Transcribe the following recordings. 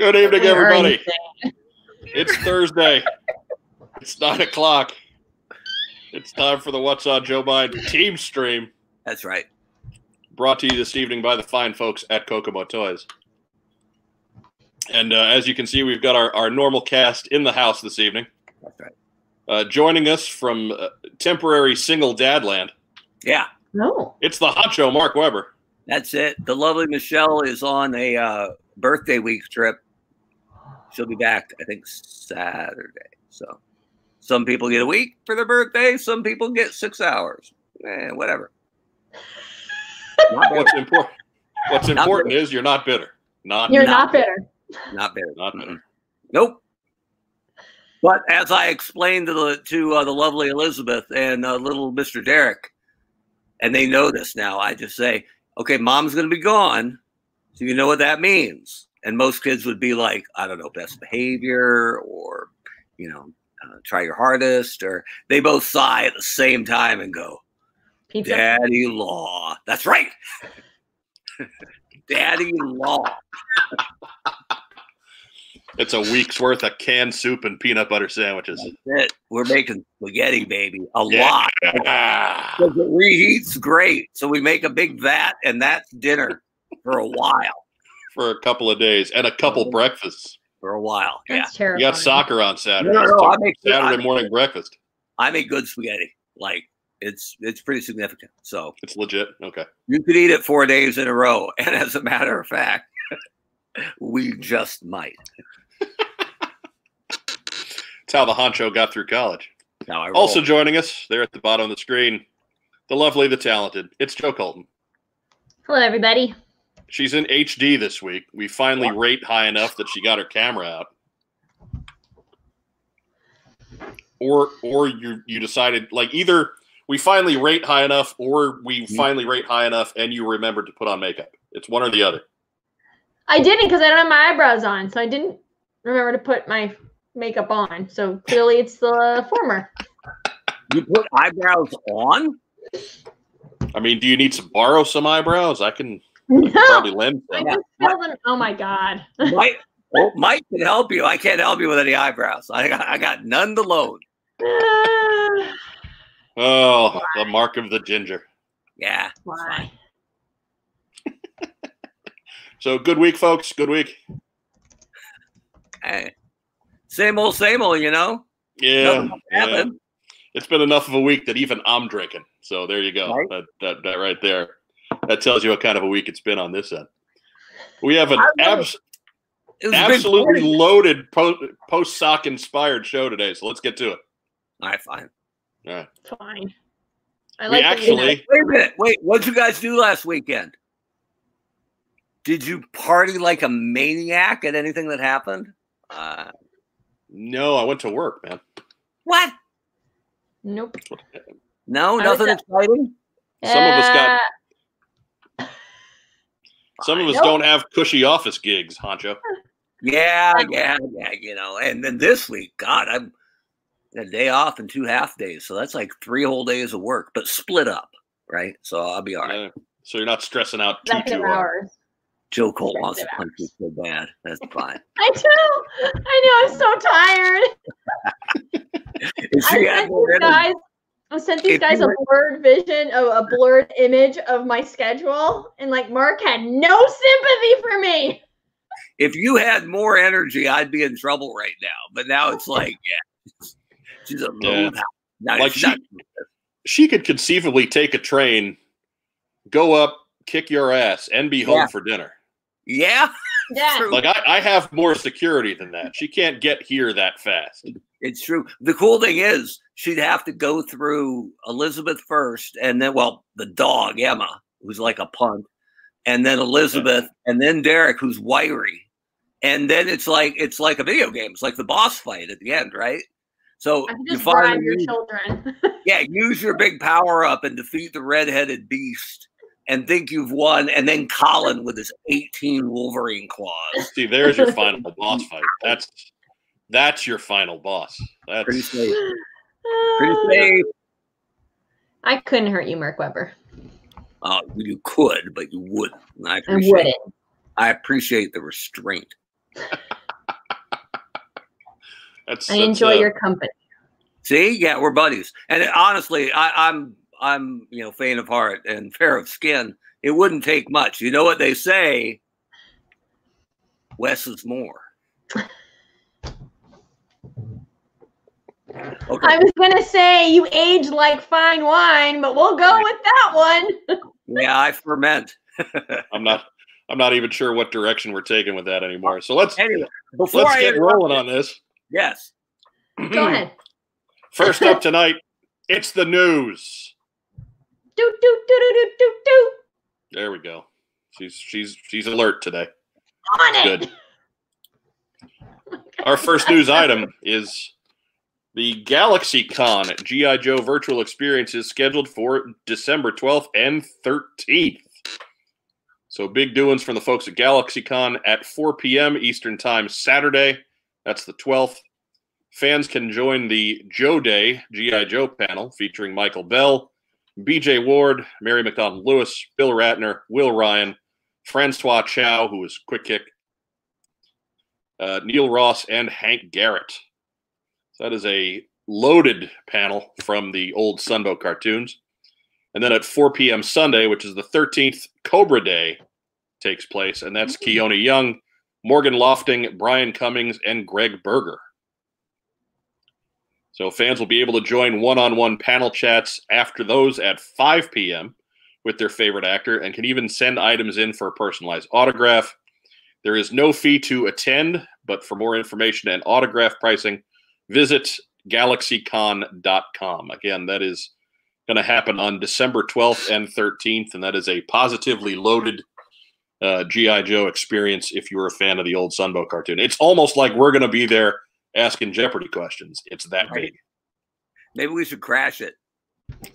Good evening, everybody. It's Thursday. It's nine o'clock. It's time for the What's on Joe Mind team stream, That's right. brought to you this evening by the fine folks at Kokomo Toys. And uh, as you can see, we've got our, our normal cast in the house this evening. That's right. Uh, joining us from uh, temporary single dadland, Yeah, No. it's the honcho Mark Weber. that's it. The lovely Michelle is on a uh, birthday week trip. She'll be back, I think, Saturday. So some people get a week for their birthday. Some people get six hours. Eh, whatever. What's important? What's Not important is you're not bitter. Not You're not not bitter. Not bitter. not bitter. Nope. But as I explained to the to uh, the lovely Elizabeth and uh, little Mister Derek, and they know this now, I just say, "Okay, mom's going to be gone, so you know what that means." And most kids would be like, "I don't know, best behavior," or you know, uh, try your hardest, or they both sigh at the same time and go, Pizza. "Daddy law." That's right. Daddy law. It's a week's worth of canned soup and peanut butter sandwiches. That's it. We're making spaghetti, baby, a Yeah. lot. Because it reheats great. So we make a big vat, and that's dinner for a while. For a couple of days and a couple mm-hmm. breakfasts. For a while. Yeah. That's You got soccer on Saturday. No, no, no, I make I Saturday make- morning breakfast. I make good spaghetti. Like it's it's pretty significant. So It's legit. Okay. you could eat it four days in a row. And as a matter of fact, we just might. It's how the honcho got through college. Now I. Also joining us there at the bottom of the screen, the lovely, the talented. It's Joe Colton. Hello, everybody. She's in HD this week. We finally rate high enough that she got her camera out. Or or you you decided like either we finally rate high enough or we Mm. finally rate high enough and you remembered to put on makeup. It's one or the other. I didn't because I don't have my eyebrows on, so I didn't remember to put my makeup on. So clearly, it's the former. you put eyebrows on? I mean, do you need to borrow some eyebrows? I can No, probably lend I some. can them. Oh my god. Mike, oh, Mike can help you. I can't help you with any eyebrows. I got, I got none to load. Oh, the mark of the ginger. Yeah. Why? So good week, folks. Good week. Hey, same old, same old, you know? Yeah, yeah. It's been enough of a week that even I'm drinking. So there you go. Right. That, that that right there. That tells you what kind of a week it's been on this end. We have an abs- It was a big absolutely loaded po- post sock inspired show today. So let's get to it. All right, fine. All right. Fine. I like that you know- actually Wait a minute. Wait, what'd you guys do last weekend? Did you party like a maniac at anything that happened? Uh, no, I went to work, man. what? Nope. No, nothing exciting. Some of us got- Uh, Some of us don't have cushy office gigs, Honcho. Yeah, yeah, yeah. You know, and then this week, God, I'm a day off and two half days, so that's like three whole days of work, but split up, right? So I'll be all right. Yeah. So you're not stressing out too too hard. hours. Joe Cole wants to punch you so bad. That's fine. I know. I know. I'm so tired. Is I she sent at more these energy? guys. I sent these If guys you a were- blurred vision of a blurred image of my schedule, and like Mark had no sympathy for me. if you had more energy, I'd be in trouble right now. But now it's like, yeah, she's a Yeah. roadhouse. Like she's not- She could conceivably take a train, go up, kick your ass, and be home Yeah. for dinner. yeah, Yeah. True. Like I, I have more security than that. She can't get here that fast. it's true. The cool thing is she'd have to go through Elizabeth first, and then well, the dog Emma, who's like a punt, and then Elizabeth, and then Derek, who's wiry, and then it's like it's like a video game. It's like the boss fight at the end, right? So you just bribe finally your use- children. yeah, use your big power up and defeat the red-headed beast and think you've won, and then Colin with his 18 Wolverine claws. See, there's your final boss fight. That's that's your final boss. That's Pretty safe. Pretty safe. I couldn't hurt you, Mark Weber. Uh, you could, but you wouldn't. And I I appreciate. wouldn't. I appreciate the restraint. That's, I that's, enjoy uh, your company. See, yeah, we're buddies. And honestly, I, I'm I'm you know faint of heart and fair of skin. It wouldn't take much. You know what they say? Less is more. Okay. I was gonna say you age like fine wine, but we'll go with that one. yeah, I ferment. I'm not. I'm not even sure what direction we're taking with that anymore. So let's Anyway, before let's I get rolling on this. yes, Go ahead. First up tonight, it's the news. Do do do do do do. There we go. She's she's she's alert today. On it. Good. Our first news item is the Galaxy Con GI Joe virtual experience is scheduled for December 12th and 13th. So big doings from the folks at Galaxy Con at 4 p.m. Eastern Time Saturday. That's the 12th. Fans can join the Joe Day GI Joe panel featuring Michael Bell, BJ Ward, Mary McDonald Lewis, Bill Ratner, Will Ryan, Francois Chau, who was Quick Kick, uh, Neil Ross, and Hank Garrett. So that is a loaded panel from the old Sunbow cartoons. And then at 4 p.m. Sunday, which is the 13th, Cobra Day takes place, and that's Keone Young, Morgan Lofting, Brian Cummings, and Greg Berger. So fans will be able to join one-on-one panel chats after those at 5 p.m. with their favorite actor and can even send items in for a personalized autograph. There is no fee to attend, but for more information and autograph pricing, visit galaxycon.com. Again, that is going to happen on December 12th and 13th, and that is a positively loaded uh, G.I. Joe experience if you're a fan of the old Sunbow cartoon. It's almost like we're going to be there asking Jeopardy questions. It's that Right. big. maybe we should crash it.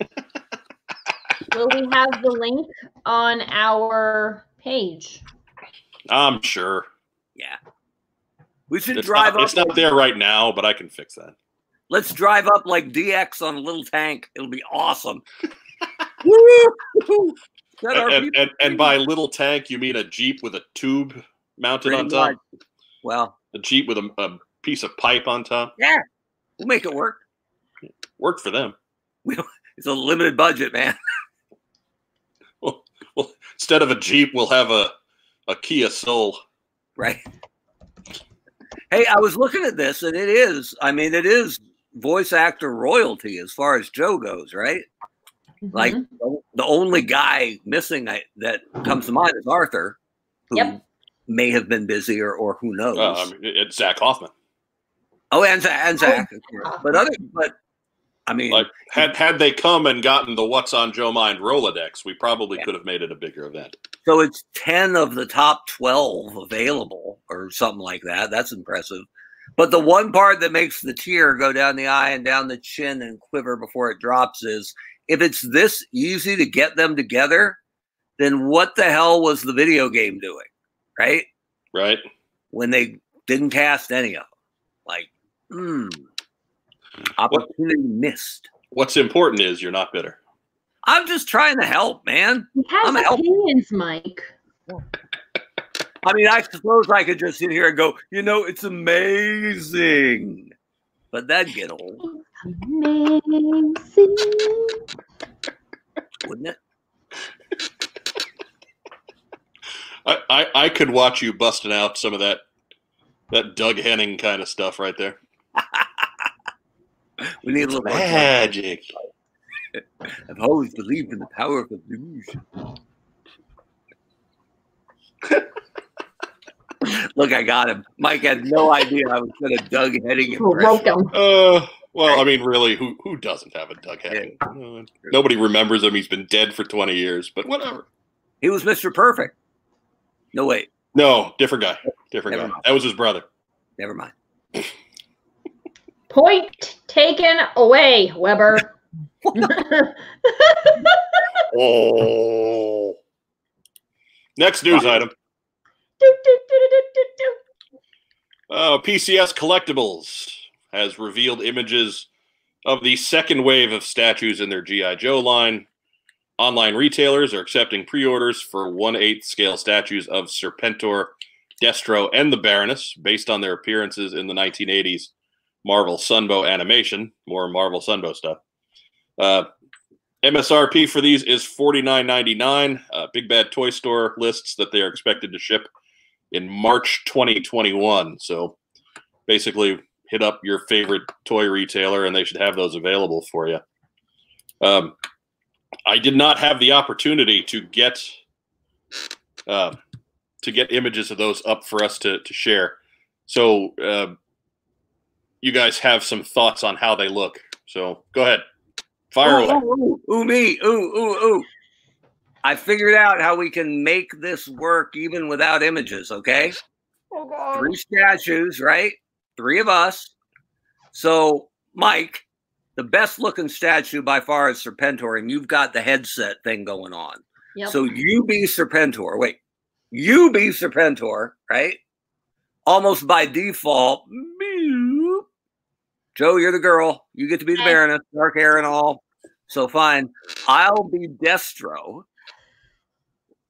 Will we have the link on our page? I'm sure. Yeah, we should It's, drive not, up. it's not there right now, but I can fix that. Let's drive up like DX on a little tank. It'll be awesome. Woo! And, and, and, and by little tank, you mean a Jeep with a tube mounted Pretty on top? much. Well, A Jeep with a, a piece of pipe on top? yeah, we'll make it work. Work for them. It's a limited budget, man. Well, well, instead of a Jeep, we'll have a, a Kia Soul. Right. Hey, I was looking at this, and it is. I mean, it is voice actor royalty as far as Joe goes, right? Like Mhm. the- the only guy missing I, that comes to mind is Arthur, who Yep. may have been busy or, or who knows. Uh, I mean, it's Zack Hoffman. Oh, and, Za- and Zack, oh, of course. but other, but I mean, Like had had they come and gotten the What's on Joe Mind Rolodex, we probably Yeah. could have made it a bigger event. so it's ten of the top twelve available, or something like that. That's impressive. But the one part that makes the tear go down the eye and down the chin and quiver before it drops is if it's this easy to get them together, then what the hell was the video game doing? Right? Right? When they didn't cast any of them. Like, hmm. Opportunity missed. What's important is you're not bitter. I'm just trying to help, man. He has I'm a help- opinions, Mike. I mean, I suppose I could just sit here and go, you know, it's amazing. But that'd get old, Amazing. wouldn't it? I, I, I could watch you busting out some of that that Doug Henning kind of stuff right there. We need a little. Magic. I've always believed in the power of illusion. Look, I got him. Mike had no idea I was going to Doug Henning Broke impression. him. Uh, well, I mean, really, who who doesn't have a Doug Henning? Uh, nobody remembers him. He's been dead for 20 years, but whatever. He was Mr. Perfect. No, wait, No, different guy. Different Never guy. mind. That was his brother. never mind. Point taken away, Weber. Oh. Next news item. Do, do, do. Uh, PCS Collectibles has revealed images of the second wave of statues in their GI Joe line. Online retailers are accepting pre-orders for 1/8 scale statues of Serpentor, Destro, and the Baroness based on their appearances in the 1980s Marvel Sunbow animation, more Marvel Sunbow stuff. Uh, MSRP for these is forty nine ninety nine. Uh, Big Bad Toy Store lists that they are expected to ship in March 2021. So basically, hit up your favorite toy retailer and they should have those available for you. Um, I did not have the opportunity to get uh, to get images of those up for us to, to share. So uh, you guys have some thoughts on how they look. So go ahead, fire ooh, away. Ooh, ooh, ooh, me, ooh, ooh, ooh. I figured out how we can make this work even without images. Okay, Oh god. three statues, right? Three of us. So, Mike, the best looking statue by far is Serpentor, and you've got the headset thing going on. Yep. So you be Serpentor. Wait, you be Serpentor, right? Almost by default. Boop. Joe, you're the girl. You get to be the Okay. Baroness, dark hair and all. So fine. I'll be Destro.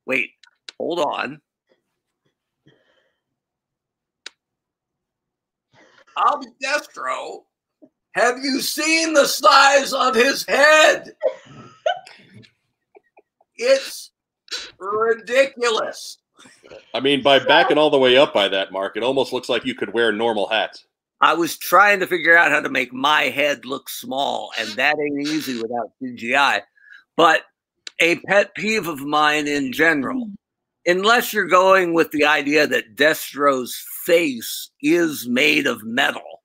Wait, hold on. I'll be Destro. Have you seen the size of his head? It's ridiculous. I mean, by backing all the way up by that mark, it almost looks like you could wear normal hats. I was trying to figure out how to make my head look small, and that ain't easy without CGI. But a pet peeve of mine in general, mm. unless you're going with the idea that Destro's face is made of metal,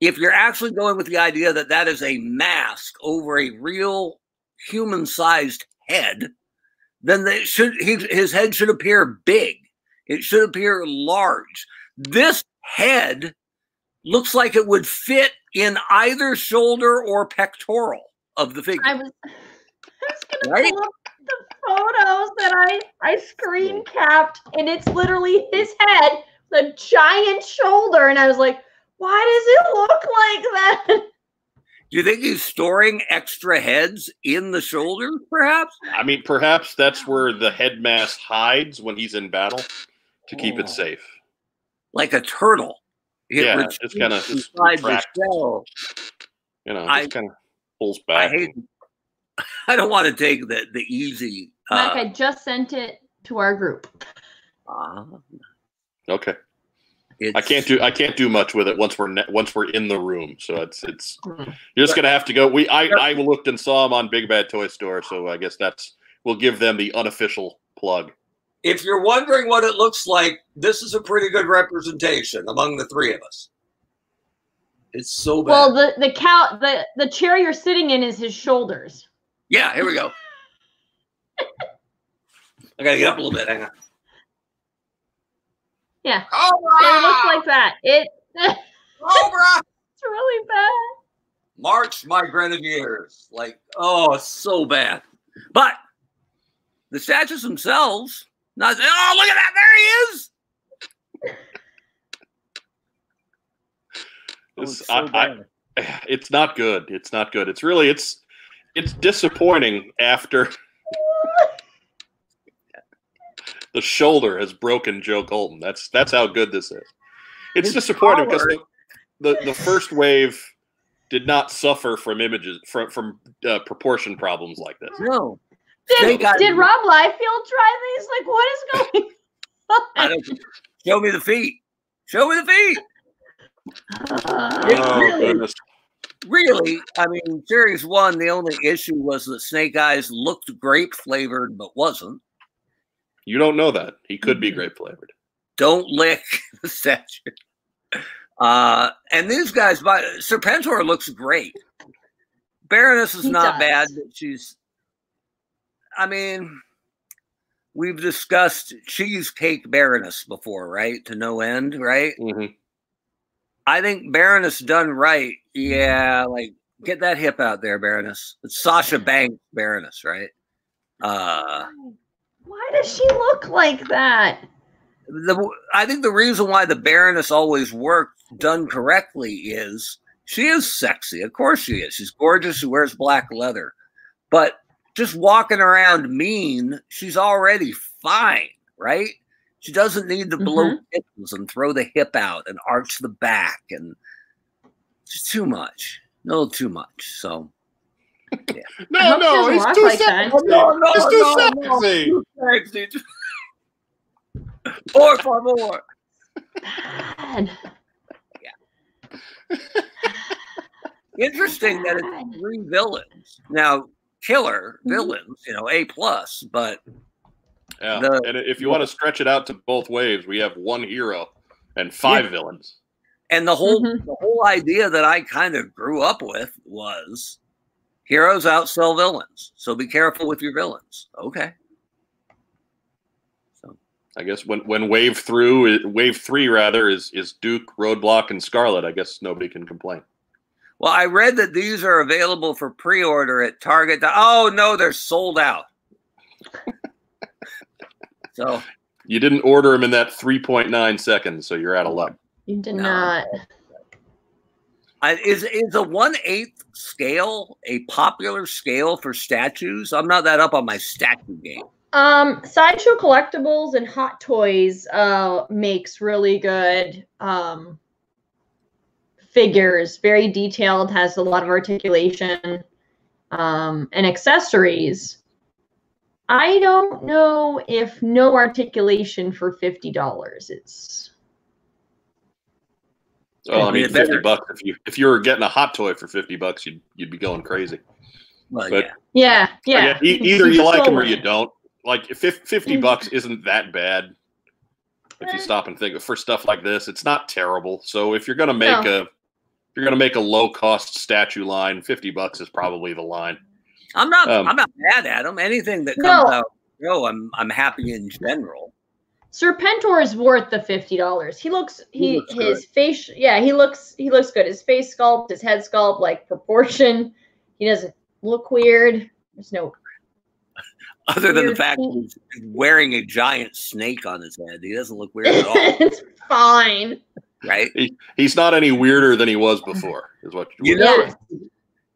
if you're actually going with the idea that that is a mask over a real human sized head, then they should he, his head should appear big. It should appear large. This head looks like it would fit in either shoulder or pectoral of the figure. I was, I was gonna Right? pull up the photos that I I screen hmm. capped, and it's literally his head, the giant shoulder, and I was like, why does it look like that? Do you think he's storing extra heads in the shoulder, perhaps? I mean, perhaps that's where the head mass hides when he's in battle to keep Oh. it safe. Like a turtle. It Yeah, retreats it's kinda just inside the shell. You know, I- just kind of pulls back. I hate. I don't want to take the the easy. Mike, Uh, I just sent it to our group. uh, okay, I can't do I can't do much with it once we're ne- once we're in the room. So it's it's Hmm. you're just gonna have to go. We I I looked and saw them on Big Bad Toy Store, so I guess that's we'll give them the unofficial plug. If you're wondering what it looks like, this is a pretty good representation among the three of us. It's so bad. Well, the the cow the the chair you're sitting in is his shoulders. yeah, here we go. I gotta get up a little bit. Hang on. Yeah, Cobra! it looks like that. It Cobra. it's really bad. March, my grenadiers. Like, oh, it's so bad. But the statues themselves, not. Oh, look at that! There he is. Oh, It's, it's so I. I, it's not good. It's not good. It's really it's it's disappointing after the shoulder has broken Joe Colton. That's that's how good this is. It's His disappointing because the, the the first wave did not suffer from images from from uh, proportion problems like this. no. Did, Snake Eyes- did Rob Liefeld try these? Like, what is going I on? don't, show me the feet. Show me the feet. Uh, It Oh really- goodness! Really, I mean, series one, the only issue was that Snake Eyes looked grape flavored, but wasn't. You don't know that he could Mm-hmm. be grape flavored. Don't lick the statue. Uh, and these guys, by Serpentor looks great. Baroness is He not does. bad, she's. I mean, we've discussed cheesecake Baroness before, right? To no end, right? Mhm. I think Baroness done right. Yeah, like get that hip out there, Baroness. It's Sasha Banks, Baroness, right? Uh, Why does she look like that? the I think the reason why the Baroness always worked done correctly is she is sexy. Of course she is. She's gorgeous. She wears black leather, but just walking around mean, she's already fine, right? She doesn't need to blow mm-hmm. kittens and throw the hip out and arch the back and Just too much. A little too much. So I No, no, doesn't he's too like sexy. that. Oh, no, no, It's too no, no. sexy. thanks, dude. Por favor. Bad. Interesting that it's three villains. Now, killer villains, you know, A plus, but Yeah. The- and if you want to stretch it out to both waves, we have one hero and five villains. and the whole Mhm. the whole idea that I kind of grew up with was heroes outsell villains. So be careful with your villains. Okay. So I guess when when wave through wave three rather is is Duke, Roadblock, and Scarlet. I guess nobody can complain. Well, I read that these are available for pre-order at Target. Oh no, they're sold out. so You didn't order them in that three point nine seconds, so you're out of luck. You did No. not. I, is is a one eighth scale a popular scale for statues? I'm not that up on my statue game. Um, Sideshow Collectibles and Hot Toys uh makes really good um figures, very detailed, has a lot of articulation, um, and accessories. I don't know if no articulation for fifty dollars. It's Well, I mean, fifty bucks. If you if you were getting a hot toy for fifty bucks, you'd you'd be going crazy. Well, But- yeah. yeah, yeah. Like, e- either you like them or you don't. Like fifty Mm. bucks isn't that bad. If you Eh. stop and think for stuff like this, it's not terrible. So if you're gonna make No. a if you're gonna make a low cost statue line, fifty bucks is probably the line. I'm not. Um, I'm not mad at them. Anything that comes No. out, no, I'm. I'm happy in general. Serpentor is worth the fifty dollars. He looks He he, looks his face yeah he looks he looks good. His face sculpt, his head sculpt, like proportion. He doesn't look weird. There's no Other than the fact he's wearing a giant snake on his head, he doesn't look weird at all, it's fine. Right? He's not any weirder than he was before. Is what You know, Yeah.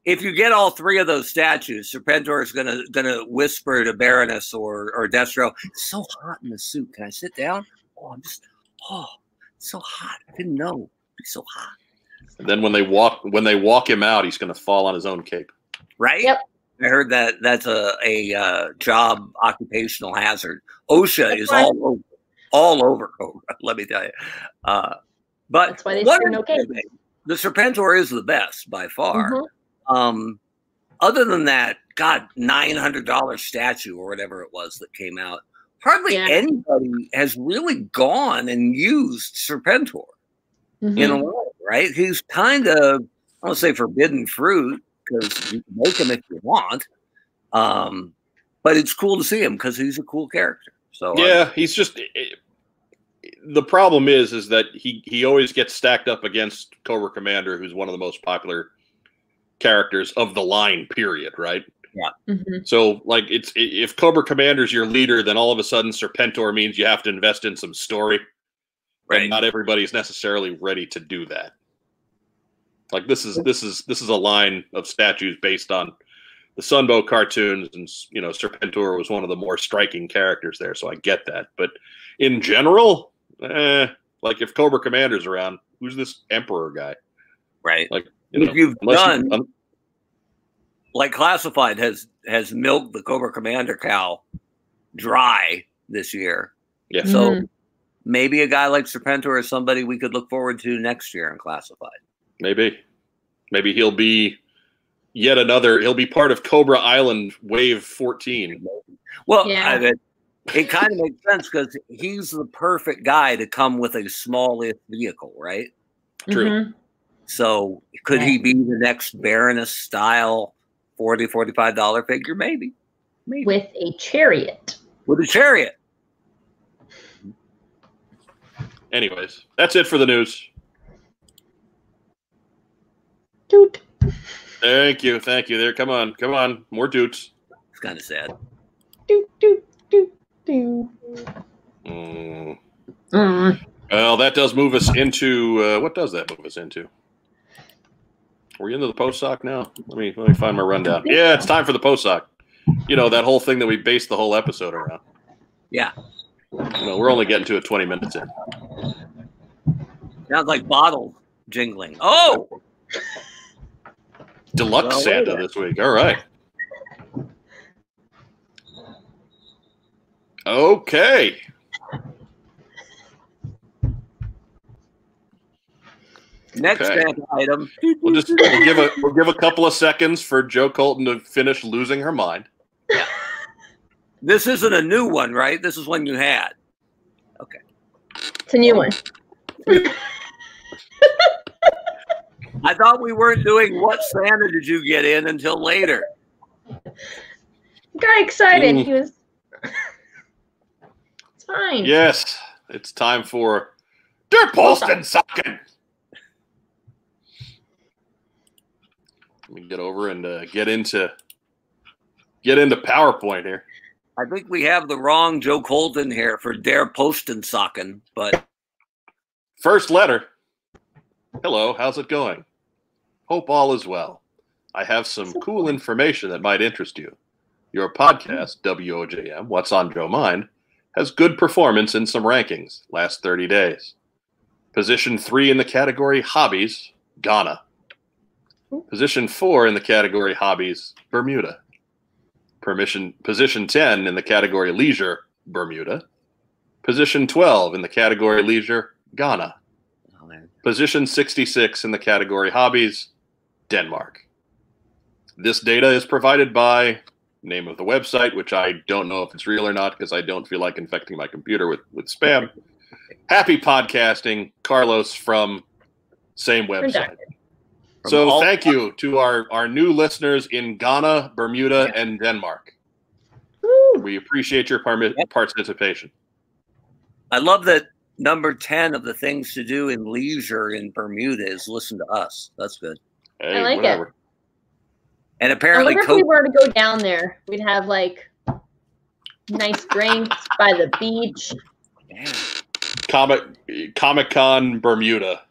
If you get all three of those statues, Serpentor is gonna gonna whisper to Baroness or or Destro, "It's so hot in the suit. Can I sit down? Oh, I'm just oh, it's so hot. I didn't know it'd be so hot." And then when they walk when they walk him out, he's gonna fall on his own cape. right? Yep. I heard that that's a a uh, job occupational hazard. OSHA That's is why- all over, all over Cobra. Let me tell you. Uh, but That's why they one say no the Serpentor is the best by far. Mhm. Um, other than that, God, nine hundred dollar statue or whatever it was that came out. Hardly Yeah. anybody has really gone and used Serpentor Mhm. in a way, right? He's kind of, I don't say forbidden fruit because you can make him if you want. Um, but it's cool to see him because he's a cool character. So uh, Yeah, he's just the problem is is that he he always gets stacked up against Cobra Commander, who's one of the most popular characters of the line. Period. Right. Mhm. So like it's if Cobra Commander's your leader, then all of a sudden Serpentor means you have to invest in some story. right. And not everybody's necessarily ready to do that. Like this is this is this is a line of statues based on the Sunbow cartoons, and you know Serpentor was one of the more striking characters there, so I get that. But in general, eh, like if Cobra Commander's around, who's this Emperor guy? right. Like you know, if you've unless you- done like classified has has milked the Cobra Commander cow dry this year. yeah, So Mhm. maybe a guy like Serpentor is somebody we could look forward to next year in classified. maybe, maybe he'll be yet another. He'll be part of Cobra Island Wave fourteen. Well, Yeah. I mean, it kind of makes sense because he's the perfect guy to come with a smallest vehicle, right? True. Mhm. So could he be the next Baroness style 40 $45 figure? Maybe. Maybe. With a chariot. With a chariot. Anyways, that's it for the news. Doot. Thank you, thank you. There, come on, come on, more dudes. It's kind of sad. Doot, doot, doot, doot. Mm. Mm. Well, that does move us into uh, what does that move us into? We're we into the post sock now? Let me let me find my rundown. Yeah, it's time for the post sock. You know that whole thing that we based the whole episode around. Yeah. You know, we're only getting to it twenty minutes in. Sounds like bottles jingling. Oh, Deluxe Well, Santa this week. All right. Okay. Next Okay. Item. We'll just we'll give a we'll give a couple of seconds for Joe Colton to finish losing her mind. This isn't a new one, right? This is one you had. Okay. It's a new one. I thought we weren't doing what Santa did you get in until later. Got excited. Mm. He was. It's fine. Yes, it's time for Der Posten Socken. Let me get over and uh, get into get into PowerPoint here. I think we have the wrong Joe Colton here for Der Postensocken, but First letter. Hello, how's it going? Hope all is well. I have some cool information that might interest you. Your podcast, WOJM, What's on Joe Mind, has good performance in some rankings last 30 days. Position three in the category Hobbies, Ghana. Position four in the category Hobbies, Bermuda. Permission, position 10 in the category Leisure, Bermuda. Position 12 in the category Leisure, Ghana. oh. Position 66 in the category Hobbies, Denmark. This data is provided by name of the website, which I don't know if it's real or not because I don't feel like infecting my computer with, with spam. Happy podcasting, Carlos from same website. Redacted. From So all- thank you to our, our new listeners in Ghana, Bermuda, and Denmark. Woo. We appreciate your parmi- Yep. participation. I love that number 10 of the things to do in leisure in Bermuda is listen to us. That's good. Hey, like it. Whatever. And I apparently, wonder if we were to go down there, we'd have like nice drinks by the beach. Yeah. Comic Comic Con Bermuda,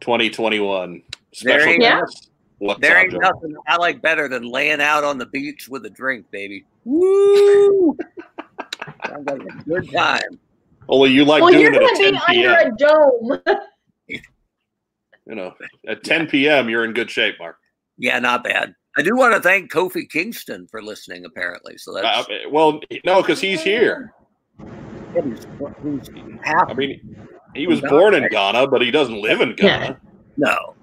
2021 There special ain't- guest. What's there ain't Joe? nothing I like better than laying out on the beach with a drink, baby. Woo! Sounds like a good time. Only you like well, doing you're it gonna at be 10 under p.m. a dome. You know, at 10 p.m. you're in good shape, Mark. Yeah, not bad. I do want to thank Kofi Kingston for listening, apparently. So Uh, that's well, no, because he's here. he's, he's. I mean, he was born in Ghana, but he doesn't live in Ghana. No,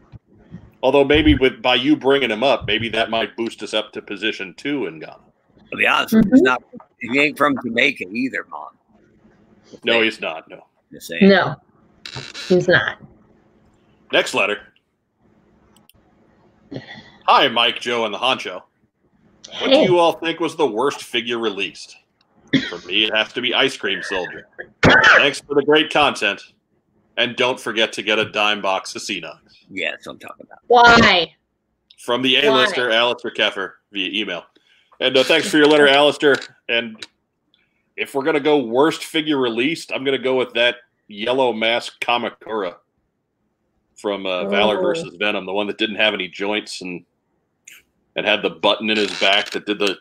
Although maybe with by you bringing him up, maybe that might boost us up to position two in Ghana. to be honest, with you, he's not. He ain't from Jamaica either, Mom. No, he's not. No. No, he's not. Next letter. Hi, Mike, Joe, and the Honcho. What do you all think was the worst figure released? For me, it has to be Ice Cream Soldier. Thanks for the great content. And don't forget to get a dime box of Cenox. Yeah, that's what I'm talking about. why? From the A-lister, Alistair Keffer, via email. And uh, thanks for your letter, Alistair. And if we're going to go worst figure released, I'm going to go with that yellow mask Kamakura from uh, Valor Oh. versus Venom, the one that didn't have any joints and and had the button in his back that did the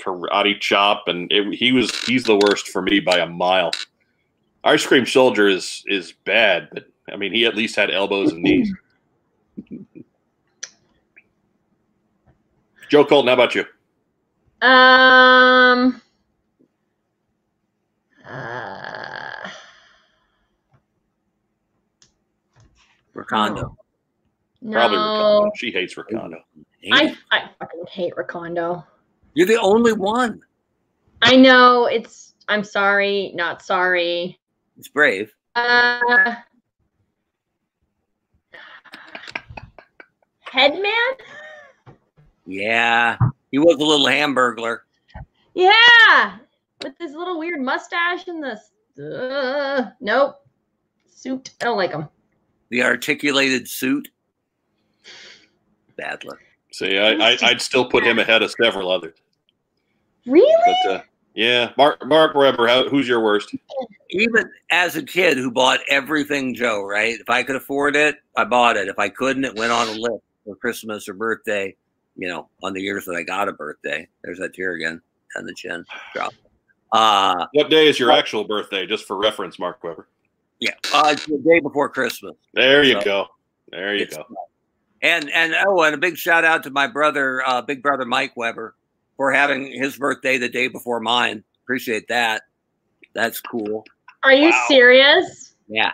karate chop, and it, he was he's the worst for me by a mile. Ice Cream Soldier is is bad, but I mean he at least had elbows and knees. Joe Colton, how about you? Um. Uh, Rakondo. Probably no, Rakondo. She hates Rakondo. I I fucking hate Rakondo. You're the only one. I know it's. I'm sorry, not sorry. It's brave. Uh, Headman? Yeah, he was a little hamburglar. Yeah, with his little weird mustache and this. Uh, nope. Suit. I don't like him. The articulated suit. Bad luck. See, I, I I'd still put him ahead of several others. Really? But uh, yeah, Mark Mark Weber, how, who's your worst? Even as a kid who bought everything Joe, right? If I could afford it, I bought it. If I couldn't, it went on a list for Christmas or birthday. You know, on the years that I got a birthday. There's that tear again and the chin drop. Uh What day is your actual birthday? Just for reference, Mark Weber. yeah, uh, it's the day before Christmas. There you So, go. There you It's- go. And and oh, and a big shout out to my brother, uh, big brother Mike Weber, for having his birthday the day before mine. Appreciate that. That's cool. Are you Wow. serious? Yeah.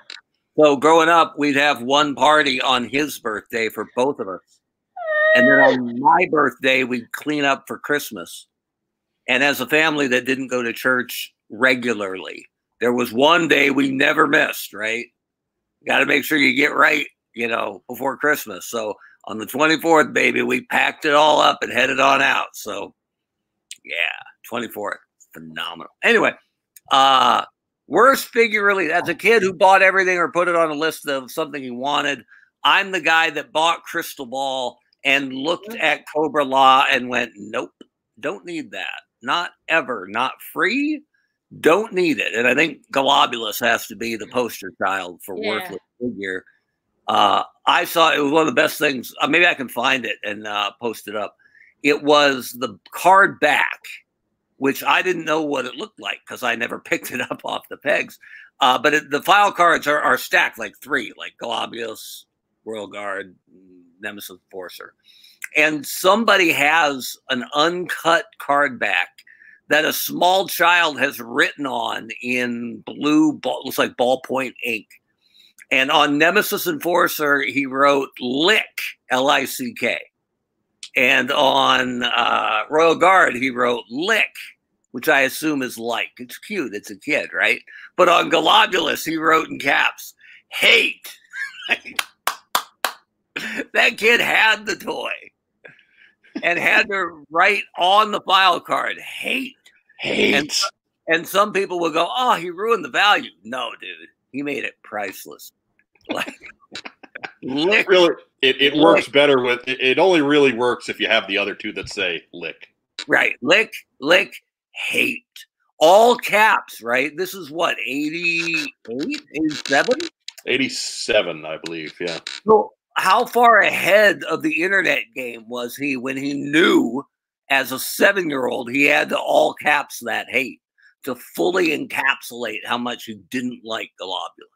So growing up, we'd have one party on his birthday for both of us. And then on my birthday, we'd clean up for Christmas. And as a family that didn't go to church regularly, there was one day we never missed, right? Got to make sure you get right, you know, before Christmas. So on the 24th, baby, we packed it all up and headed on out. So yeah, 24th, phenomenal. Anyway, uh, worst figure really as a kid who bought everything or put it on a list of something he wanted. I'm the guy that bought Crystal Ball and looked at Cobra-La and went, nope, don't need that. Not ever. Not free. Don't need it. And I think Golobulus has to be the poster child for Yeah. worthless figure. Uh, I saw it was one of the best things. Uh, maybe I can find it and uh, post it up. It was the card back, which I didn't know what it looked like because I never picked it up off the pegs. Uh, but it, the file cards are, are stacked like three, like Golobulus, Royal Guard, Nemesis Enforcer. And somebody has an uncut card back that a small child has written on in blue, ball, looks like ballpoint ink. And on Nemesis Enforcer, he wrote Lick, L I C K. And on uh, Royal Guard, he wrote Lick, which I assume is like. It's cute. It's a kid, right? But on Golobulus, he wrote in caps, hate. that kid had the toy and had to write on the file card, hate. Hate. And some people will go, oh, he ruined the value. No, dude, he made it priceless. Like, lick. really, it, it works better with. It, it only really works if you have the other two that say lick. Right. Lick, lick, hate. All caps, right? This is what, 88, 87? 87, I believe. Yeah. So, how far ahead of the internet game was he when he knew as a seven year old he had to all caps that hate to fully encapsulate how much he didn't like Golobulus?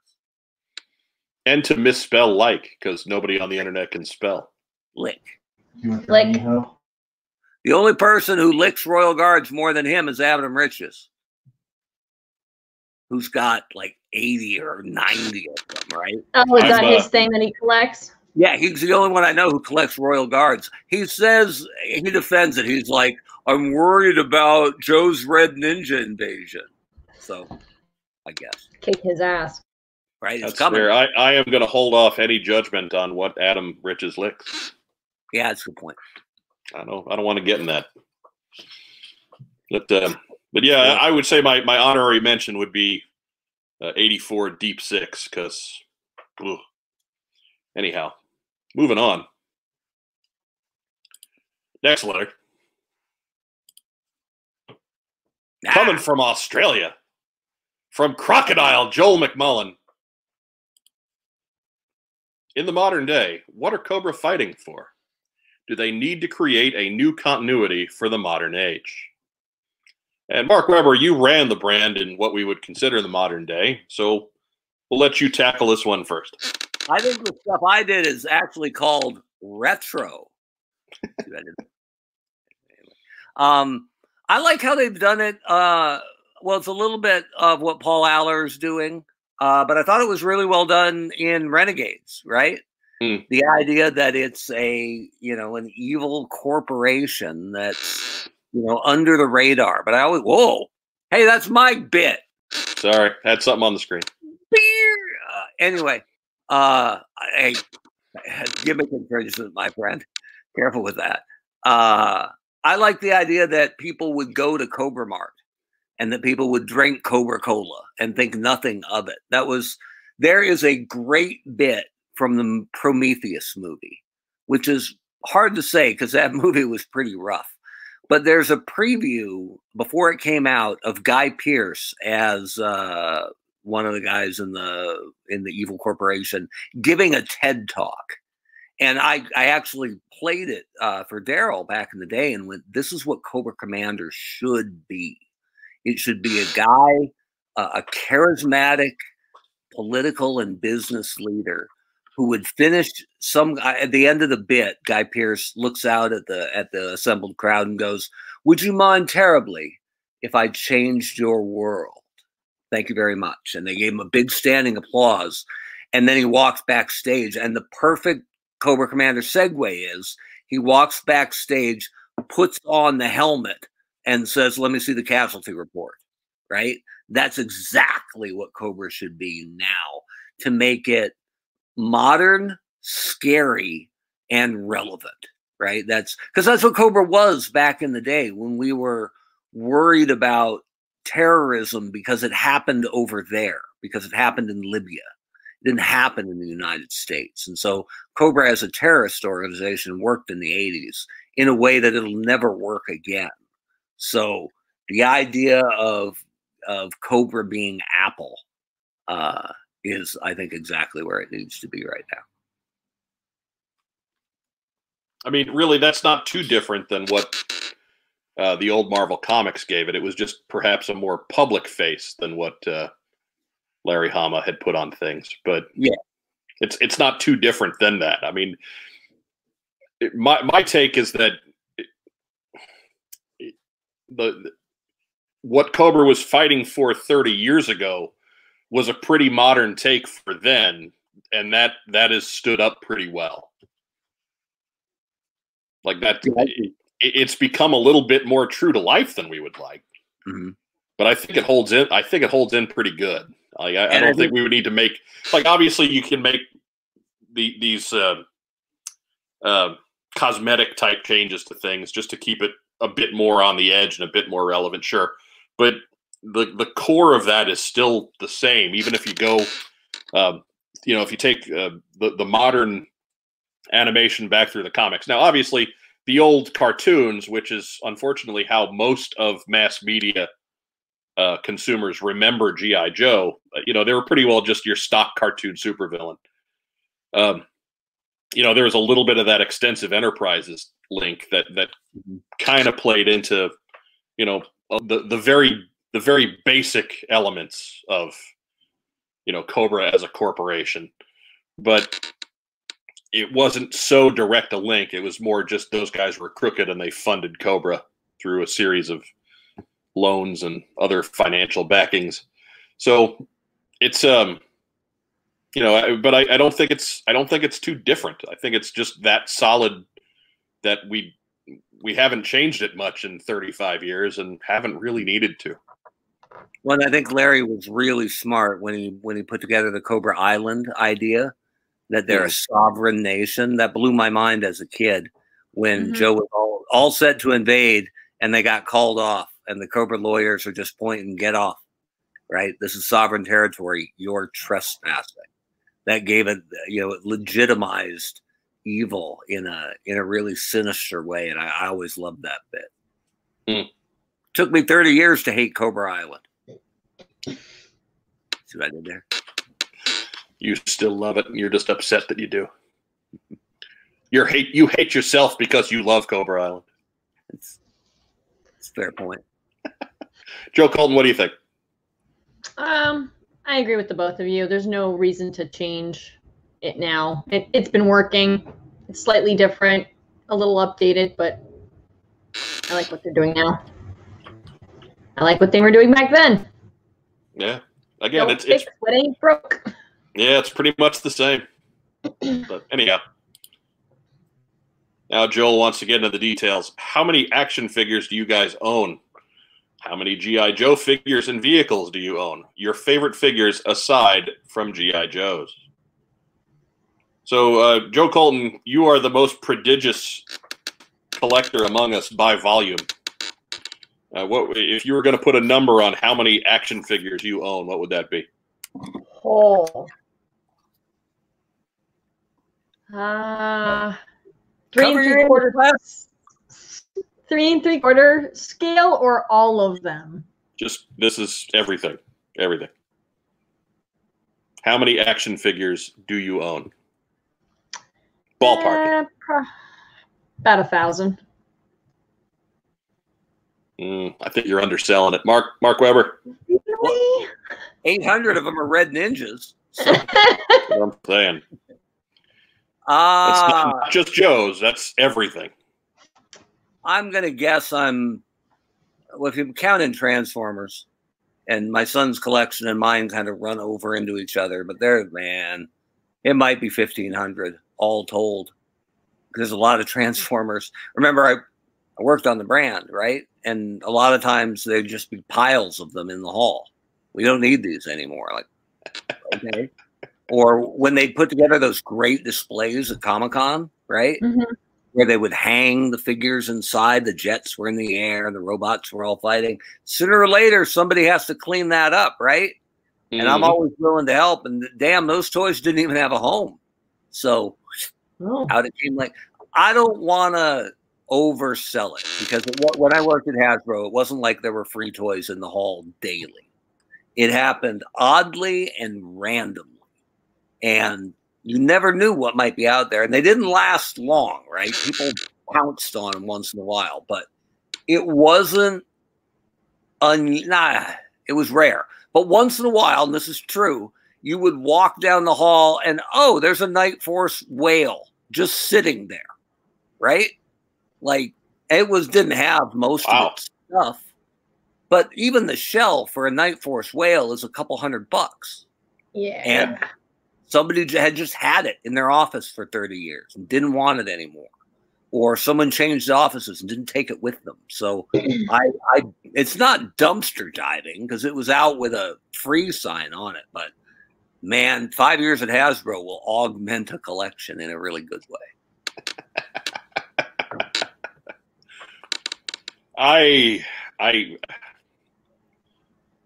And to misspell like, because nobody on the internet can spell. Lick. Like- The only person who licks Royal Guards more than him is Adam Riches, who's got like 80 or 90 of them, right? Oh, is that I've, his uh, thing that he collects? Yeah, he's the only one I know who collects Royal Guards. He says he defends it. He's like, I'm worried about Joe's Red Ninja invasion. So, I guess Kick his ass. right. That's coming. fair. I, I am going to hold off any judgment on what Adam Riches licks. Yeah, that's a good point. I don't. I don't want to get in that. But uh, but yeah, I would say my my honorary mention would be uh, 84 Deep Six because. Anyhow, moving on. Next letter coming from Australia, from Crocodile Joel McMullen. In the modern day, what are Cobra fighting for? Do they need to create a new continuity for the modern age? And Mark Weber, you ran the brand in what we would consider the modern day, so we'll let you tackle this one first. I think the stuff I did is actually called retro. um, I like how they've done it. Uh, well, it's a little bit of what Paul Allor's doing, uh, but I thought it was really well done in Renegades, right? Hmm. The idea that it's a you know an evil corporation that's you know under the radar, but I always whoa, hey, that's my bit. Sorry, had something on the screen. Beer. Uh, anyway, uh, hey, gimmick infringement, my friend. Careful with that. Uh, I like the idea that people would go to Cobra Mart and that people would drink Cobra Cola and think nothing of it. That was there is a great bit from the Prometheus movie, which is hard to say because that movie was pretty rough. But there's a preview before it came out of Guy Pearce as uh, one of the guys in the in the evil corporation giving a TED talk. And I, I actually played it uh, for Daryl back in the day and went, this is what Cobra Commander should be. It should be a guy, uh, a charismatic political and business leader who would finish some at the end of the bit. Guy Pearce looks out at the at the assembled crowd and goes, "Would you mind terribly if I changed your world?" Thank you very much. And they gave him a big standing applause. And then he walks backstage. And the perfect Cobra Commander segue is he walks backstage, puts on the helmet, and says, Let me see the casualty report. Right? That's exactly what Cobra should be now to make it modern, scary, and relevant. Right? That's because that's what Cobra was back in the day when we were worried about terrorism because it happened over there, because it happened in Libya. It didn't happen in the United States. And so Cobra as a terrorist organization worked in the 80s in a way that it'll never work again. So the idea of of Cobra being Apple uh, is, I think, exactly where it needs to be right now. I mean, really, that's not too different than what uh, the old Marvel Comics gave it. It was just perhaps a more public face than what uh, Larry Hama had put on things. But yeah, it's it's not too different than that. I mean, it, my my take is that it, the what Cobra was fighting for 30 years ago was a pretty modern take for then, and that that has stood up pretty well. Like that, it's become a little bit more true to life than we would like. Mm-hmm. But I think it holds in. I think it holds in pretty good. Like I, I don't I think, we would need to make like obviously you can make the these uh, uh, cosmetic type changes to things just to keep it a bit more on the edge and a bit more relevant. Sure, but the the core of that is still the same. Even if you go, um, you know, if you take uh, the the modern animation back through the comics. Now, obviously the old cartoons, which is unfortunately how most of mass media uh, consumers remember GI Joe. Uh, you know, they were pretty well just your stock cartoon supervillain. Um, you know, there was a little bit of that extensive enterprises link that that mm-hmm. kind of played into, you know, uh, the the very the very basic elements of, you know, Cobra as a corporation, but it wasn't so direct a link. It was more just those guys were crooked and they funded Cobra through a series of loans and other financial backings. So it's um you know, but I, I don't think it's I don't think it's too different. I think it's just that solid that we we haven't changed it much in 35 years and haven't really needed to. Well, I think Larry was really smart when he when he put together the Cobra Island idea that they're a sovereign nation. That blew my mind as a kid when mm-hmm. Joe was all, all set to invade and they got called off, and the Cobra lawyers are just pointing, get off, right? This is sovereign territory. You're trespassing. That gave it, you know, it legitimized evil in a in a really sinister way, and I, I always loved that bit. Mm. Took me 30 years to hate Cobra Island. See what I did there? You still love it and you're just upset that you do. You're hate you hate yourself because you love Cobra Island. It's, it's fair point. Joe Colton, what do you think? Um, I agree with the both of you. There's no reason to change it now. It, it's been working. It's slightly different, a little updated, but I like what they're doing now. I like what they were doing back then. Yeah. Again, Don't it's, it's what ain't broke. Yeah, it's pretty much the same. but anyhow. Now Joel wants to get into the details. How many action figures do you guys own? How many GI Joe figures and vehicles do you own? Your favorite figures aside from GI Joes. So, uh, Joe Colton, you are the most prodigious collector among us by volume. Uh, what if you were going to put a number on how many action figures you own? What would that be? Oh, uh, three Cover and three quarter class. Three and three quarter scale or all of them? Just this is everything. Everything. How many action figures do you own? Ballpark. Uh, about a thousand. Mm, I think you're underselling it, Mark. Mark Weber. Eight hundred of them are red ninjas. So, I'm saying. Ah, not just Joe's. That's everything. I'm gonna guess I'm. Well, if you count in Transformers, and my son's collection and mine kind of run over into each other, but they're man, it might be fifteen hundred all told. There's a lot of Transformers. Remember, I I worked on the brand, right? And a lot of times there'd just be piles of them in the hall. We don't need these anymore. Like, okay. or when they put together those great displays at Comic Con, right? Mhm. Where they would hang the figures inside, the jets were in the air, the robots were all fighting. Sooner or later, somebody has to clean that up, right? And I'm Mhm. always willing to help. And damn, those toys didn't even have a home. So Oh. out it came like I don't want to oversell it because when I worked at Hasbro, it wasn't like there were free toys in the hall daily. It happened oddly and randomly, and you never knew what might be out there, and they didn't last long. Right? People pounced on them once in a while, but it wasn't. Un- nah, it was rare. But once in a while, and this is true, you would walk down the hall and oh, there's a Night Force whale just sitting there, right? Like it was didn't have most Wow. of its stuff, but even the shell for a Night Force whale is a couple hundred bucks. Yeah. And somebody had just had it in their office for 30 years and didn't want it anymore. Or someone changed offices and didn't take it with them. So I, I it's not dumpster diving because it was out with a free sign on it, but man, five years at Hasbro will augment a collection in a really good way. I I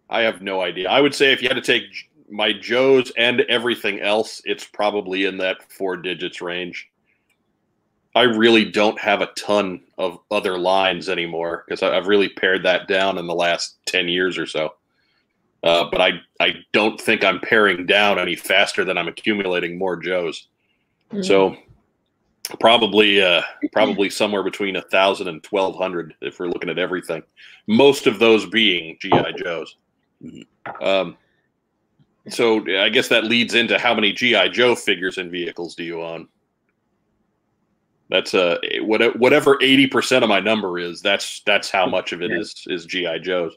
I have no idea. I would say if you had to take my Joe's and everything else, it's probably in that four digits range. I really don't have a ton of other lines anymore because I've really pared that down in the last ten years or so. Uh, but I I don't think I'm paring down any faster than I'm accumulating more Joes. Mhm. So probably uh probably somewhere between a thousand and twelve hundred if we're looking at everything. Most of those being GI Joes. Um, so I guess that leads into how many GI Joe figures and vehicles do you own? That's uh what- whatever eighty percent of my number is. That's that's how much of it is is GI Joes.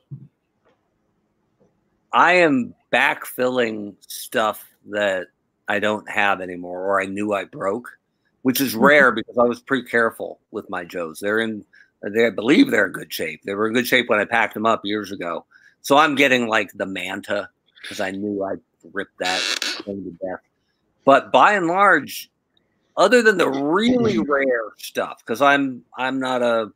I am backfilling stuff that I don't have anymore or I knew I broke, which is mm-hmm. rare because I was pretty careful with my Joes. They're in they I believe they're in good shape. They were in good shape when I packed them up years ago. So I'm getting like the Manta because I knew I'd rip that thing to death. But by and large, other than the really mm-hmm. rare stuff, because I'm I'm not a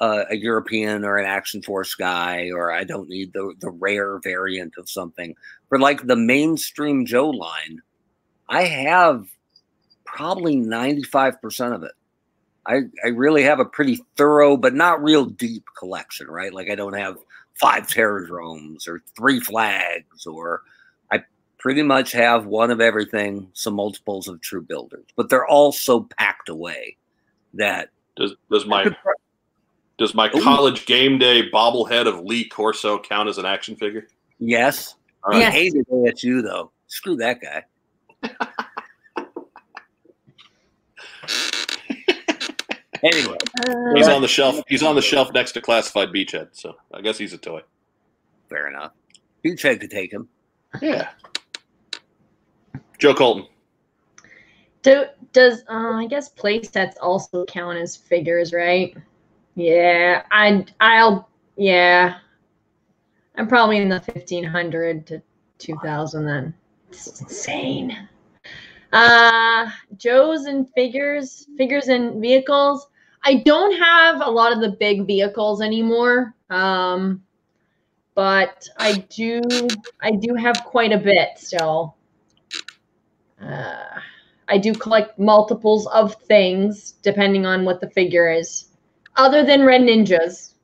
a, a European or an Action Force guy, or I don't need the the rare variant of something. For like the mainstream Joe line, I have probably ninety five percent of it. I I really have a pretty thorough, but not real deep collection, right? Like I don't have five Terrordromes or three flags, or I pretty much have one of everything, some multiples of True Builders, but they're all so packed away that Does does my does my Ooh. college game day bobblehead of Lee Corso count as an action figure? yes, All I right. Yes. hated ASU though. Screw that guy. anyway, He's Uh, on the shelf. He's on the shelf next to classified beachhead. So I guess he's a toy. fair enough. You tried to take him. Yeah. Joe Colton. do, does uh, I guess play sets also count as figures, right? Yeah, I I'll yeah. I'm probably in the fifteen hundred to two thousand then. It's insane. Uh Joe's and figures, figures and vehicles. I don't have a lot of the big vehicles anymore. Um but I do I do have quite a bit still. Uh I do collect multiples of things depending on what the figure is. Other than Red Ninjas.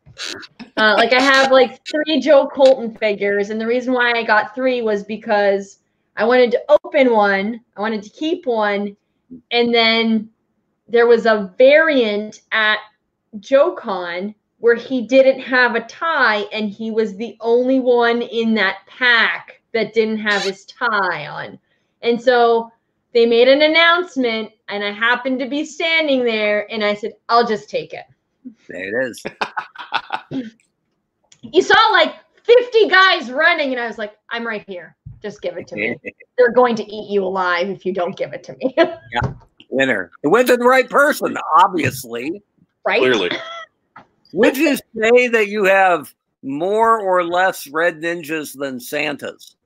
Uh, like I have like three Joe Colton figures, and the reason why I got three was because I wanted to open one, I wanted to keep one, and then there was a variant at JoeCon where he didn't have a tie, and he was the only one in that pack that didn't have his tie on. And so they made an announcement and I happened to be standing there and I said, I'll just take it. There it is. You saw like 50 guys running and I was like, I'm right here. Just give it to me. They're going to eat you alive if you don't give it to me. Winner. It went to the right person, obviously. right? Clearly. Would you say that you have more or less red ninjas than Santas?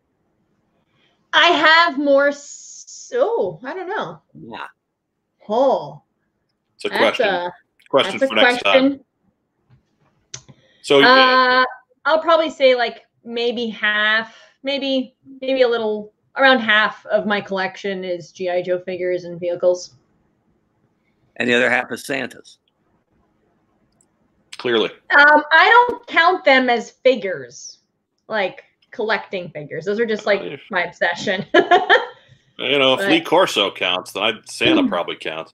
I have more. s- Oh, I don't know. Yeah. Oh, It's a that's question. a question that's a for next time. question. So Uh, I'll probably say like maybe half, maybe maybe a little around half of my collection is GI Joe figures and vehicles. And the other half is Santa's. clearly. Um, I don't count them as figures, like collecting figures. Those are just like my obsession. You know, if Right. Lee Corso counts, then I'd, Santa probably counts.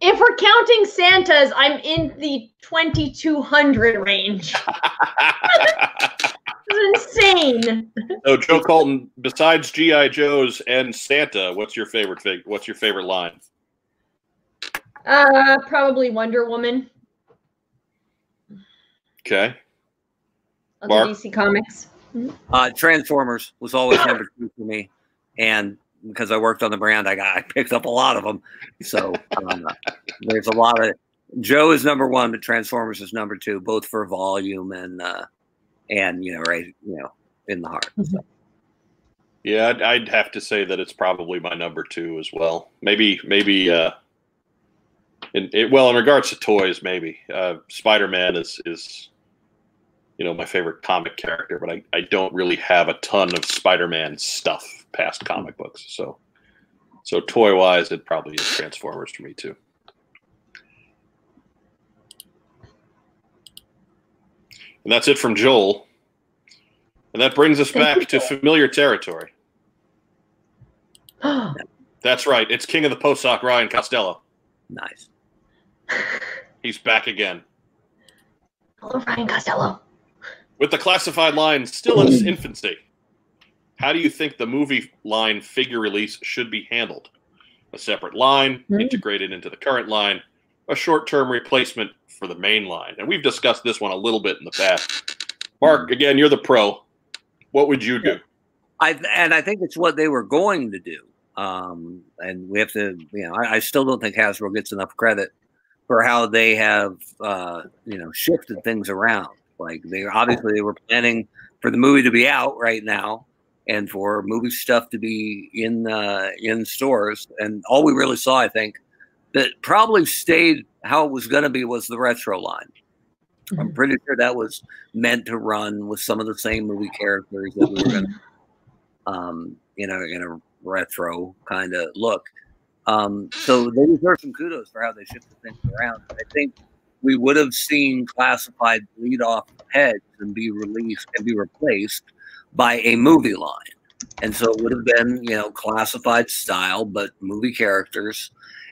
if we're counting Santas, I'm in the 2200 range. It's insane. so Joe Colton, besides GI Joes and Santa, what's your favorite fig? What's your favorite line? Uh, probably Wonder Woman Okay. of Mark? DC Comics. Uh, Transformers was always number two for me, and because I worked on the brand, I got I picked up a lot of them. So um, there's a lot of Joe is number one, but Transformers is number two, both for volume and uh, and you know right you know in the heart. So, Yeah, I'd, I'd have to say that it's probably my number two as well. Maybe, maybe. Uh, in, it, well, in regards to toys, maybe uh, Spider Man is is, you know, my favorite comic character, but I, I don't really have a ton of Spider Man stuff past comic books. So, so toy wise, it probably is Transformers for me too. And that's it from Joel. And that brings us Thank back you, to Joel. familiar territory. Oh, That's right. It's King of the Post Sock, Ryan Costello. nice. He's back again. Hello, Ryan Costello. With the classified line still in its infancy, how do you think the movie line figure release should be handled? A separate line, Hmm. integrated into the current line, a short term replacement for the main line? And we've discussed this one a little bit in the past. Mark, again, you're the pro. What would you do? I and I think it's what they were going to do. Um, and we have to, you know, I, I still don't think Hasbro gets enough credit for how they have, uh, you know, shifted things around. Like they obviously they were planning for the movie to be out right now, and for movie stuff to be in uh, in stores. And all we really saw, I think, that probably stayed how it was going to be was the retro line. I'm pretty sure that was meant to run with some of the same movie characters that we were going to um, you know, in a retro kind of look. Um, so they deserve some kudos for how they shifted things around. I think we would have seen classified bleed off heads and be released and be replaced by a movie line. And so it would have been, you know, classified style, but movie characters.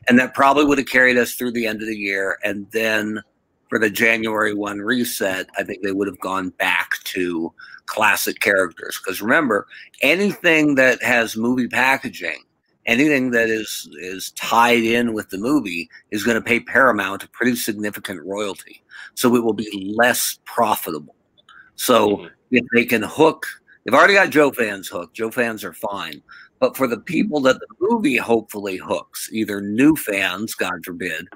And that probably would have carried us through the end of the year. And then for the January 1 reset, I think they would have gone back to classic characters. Because remember, anything that has movie packaging, anything that is is tied in with the movie is going to pay Paramount a pretty significant royalty. So it will be less profitable. So Mhm. if they can hook, they've already got Joe fans hooked. Joe fans are fine. But for the people that the movie hopefully hooks, either new fans, God forbid,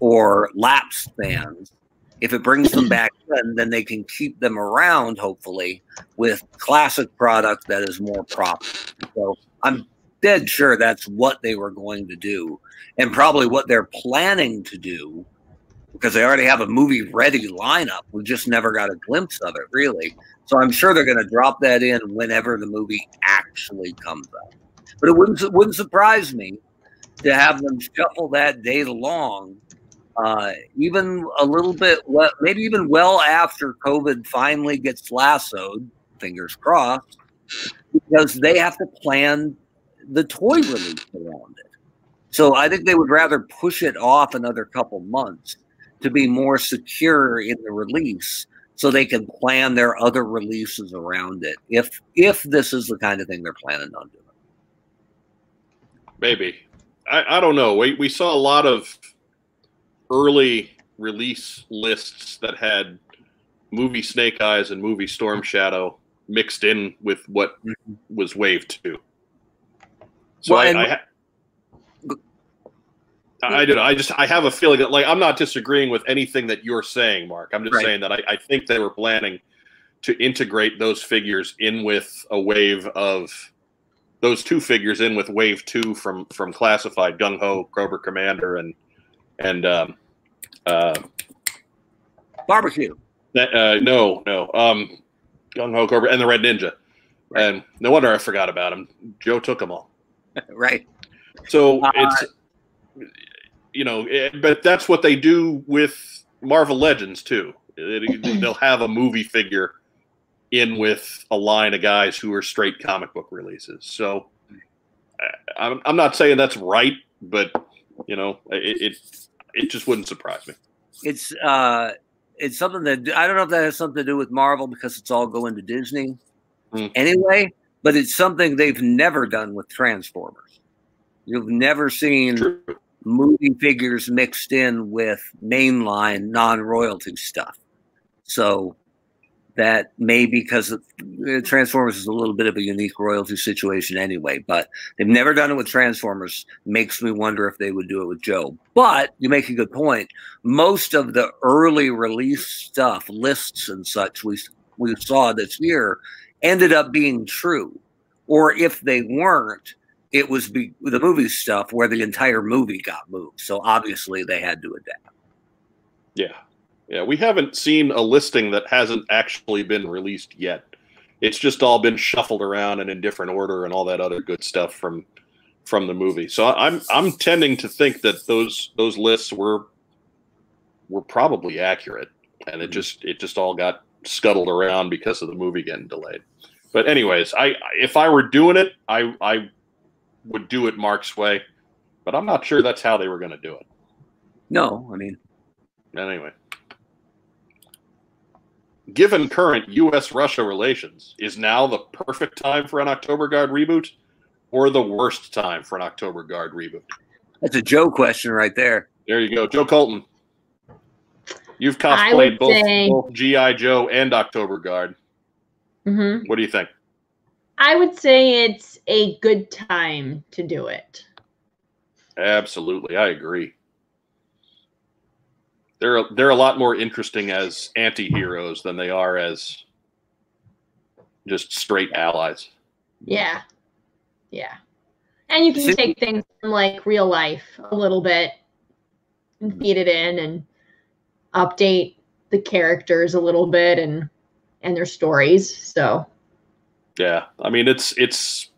or lapsed fans, if it brings them back in, then they can keep them around, hopefully, with classic product that is more profitable. So I'm dead sure that's what they were going to do, and probably what they're planning to do, because they already have a movie ready lineup. We just never got a glimpse of it, really. So I'm sure they're going to drop that in whenever the movie actually comes out. But it wouldn't wouldn't surprise me to have them shuffle that date along, uh, even a little bit, well, maybe even well after COVID finally gets lassoed. Fingers crossed, because they have to plan the toy release around it. So I think they would rather push it off another couple months to be more secure in the release so they can plan their other releases around it if if this is the kind of thing they're planning on doing. Maybe. I, I don't know. We we saw a lot of early release lists that had movie Snake Eyes and movie Storm Shadow mixed in with what Mhm. was Wave Two. So Well, I, and- I, I don't know. I just I have a feeling that like I'm not disagreeing with anything that you're saying, Mark. I'm just Right. saying that I, I think they were planning to integrate those figures in with a wave of those two figures in with wave two from from classified gung ho Cobra Commander and and um, uh, Barbecue. that, uh, no no um, gung ho Cobra and the Red Ninja. And no wonder I forgot about him. Joe took them all. right. So Uh, it's you know, eh, but that's what they do with Marvel Legends too. It- They'll have a movie figure in with a line of guys who are straight comic book releases. So I'm I'm not saying that's right, but you know, it it, it just wouldn't surprise me. It's uh it's something that I don't know if that has something to do with Marvel because it's all going to Disney Hmm. anyway, but it's something they've never done with Transformers. You've never seen True. movie figures mixed in with mainline non-royalty stuff. So that may because uh, Transformers is a little bit of a unique royalty situation anyway, but they've never done it with Transformers. Makes me wonder if they would do it with Joe. But you make a good point. Most of the early release stuff, lists and such we we saw this year ended up being true. Or if they weren't, it was be, the movie stuff where the entire movie got moved. So obviously they had to adapt. Yeah. Yeah, we haven't seen a listing that hasn't actually been released yet. It's just all been shuffled around and in different order and all that other good stuff from from the movie. So I'm I'm tending to think that those those lists were were probably accurate and it hmm. just it just all got scuttled around because of the movie getting delayed. But anyways, I if I were doing it, I I would do it Mark's way, but I'm not sure that's how they were going to do it. No, I mean, Anyway, given current U.S. Russia relations, is now the perfect time for an October Guard reboot or the worst time for an October Guard reboot? that's a Joe question right there. There you go. Joe Colton. You've I would cosplayed both, say- both G.I. Joe and October Guard. hmm What do you think? I would say it's a good time to do it. Absolutely. I agree. They're, they're a lot more interesting as anti heroes than they are as just straight allies. Yeah. Yeah. And you can See- take things from like real life a little bit and feed it in and update the characters a little bit and and their stories. So Yeah, I mean it's it's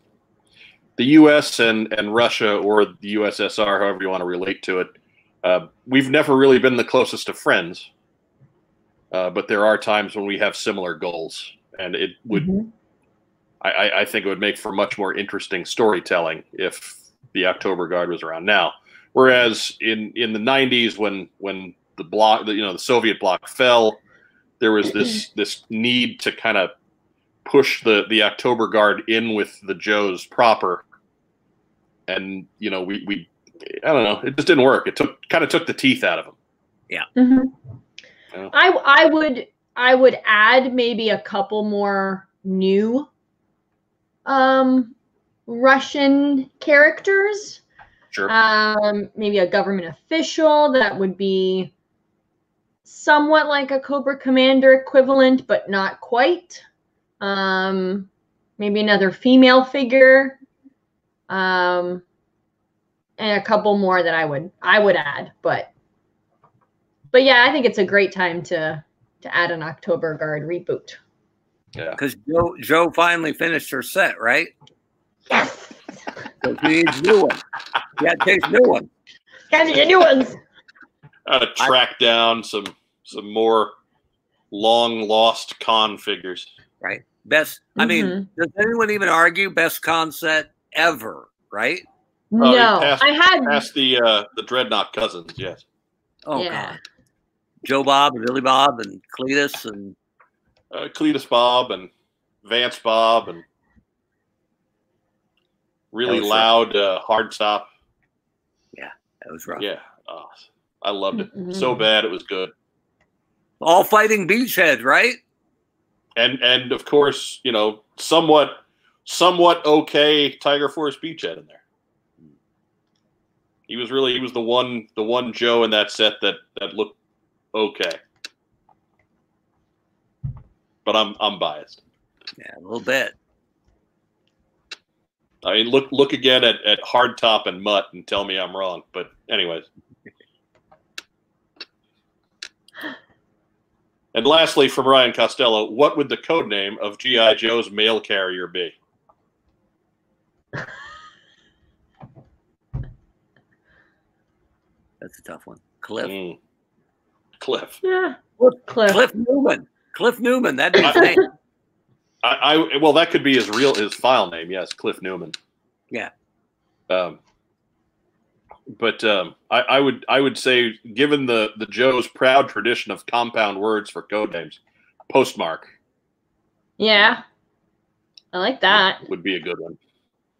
the U.S. and and Russia or the USSR, however you want to relate to it. Uh, we've never really been the closest of friends, uh, but there are times when we have similar goals, and it would. Mhm. I- I, I think it would make for much more interesting storytelling if the October Guard was around now. Whereas in in the '90s, when when the block, you know, the Soviet bloc fell, there was this this need to kind of push the the October Guard in with the Joes proper, and you know we we I don't know it just didn't work. It took kind of took the teeth out of them. Mhm. Yeah. I I would I would add maybe a couple more new um Russian characters. Sure. Um maybe a government official that would be somewhat like a Cobra Commander equivalent but not quite. Um maybe another female figure. Um and a couple more that I would I would add, but but yeah, I think it's a great time to to add an October Guard reboot. yeah. Because Joe, Joe finally finished her set, right? Yes, So she needs new one. Yeah, takes new one. gotta get new ones. Got to track down some some more long lost con figures. Right. Best. I mean, Mhm. does anyone even argue best con set ever? Right. Oh, you no, passed- I had Past the uh, the Dreadnok cousins, yes. Oh Yeah. God. Joe Bob and Billy Bob and Cletus and Uh, Cletus Bob and Vance Bob and Really loud, uh, hardtop. Yeah, That was rough. Yeah. Oh, I loved it. So Mhm. bad it was good. All fighting beachhead, right? And and of course, you know, somewhat somewhat okay Tiger Force Beachhead in there. He was really he was the one the one Joe in that set that that looked okay. But I'm I'm biased. Yeah, a little bit. I mean, look look again at, at hardtop and mutt and tell me I'm wrong. But anyways. And lastly, from Ryan Costello, what would the code name of GI Joe's mail carrier be? That's a tough one. Cliff. Mm. Cliff. Yeah. Cliff. Cliff. Cliff Newman. Cliff Newman. That'd be his name. I, I well, that could be his real his file name. Yes, Cliff Newman. Yeah. Um, but um, I, I would I would say, given the the Joe's proud tradition of compound words for code names, postmark Yeah. I like that. would be a good one.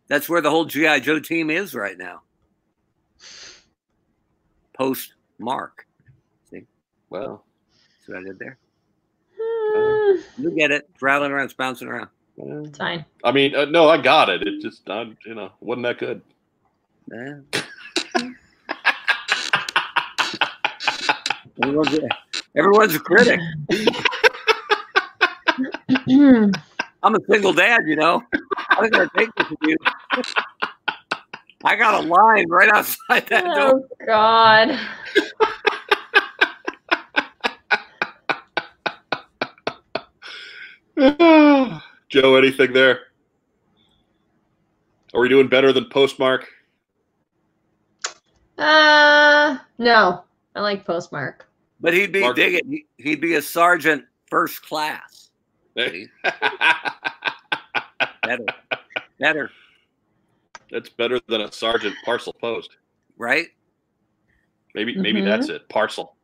That's where the whole GI Joe team is right now. Post Mark. See. Well, See what I did there? Hmm, You get it. It's rattling around, it's bouncing around. It's fine. I mean, uh, no, I got it. It just, I, you know, wasn't that good. Yeah. everyone's, a, everyone's a critic. I'm a single dad, you know. I'm not gonna take this with you. I got a line right outside that door. oh God. Joe, anything there? Are we doing better than postmark? Uh no. I like postmark. But he'd be Mark- dig it. He- He'd be a sergeant first class. See? Better. Better, That's better than a sergeant parcel post. right? Maybe maybe Mhm. that's it. Parcel.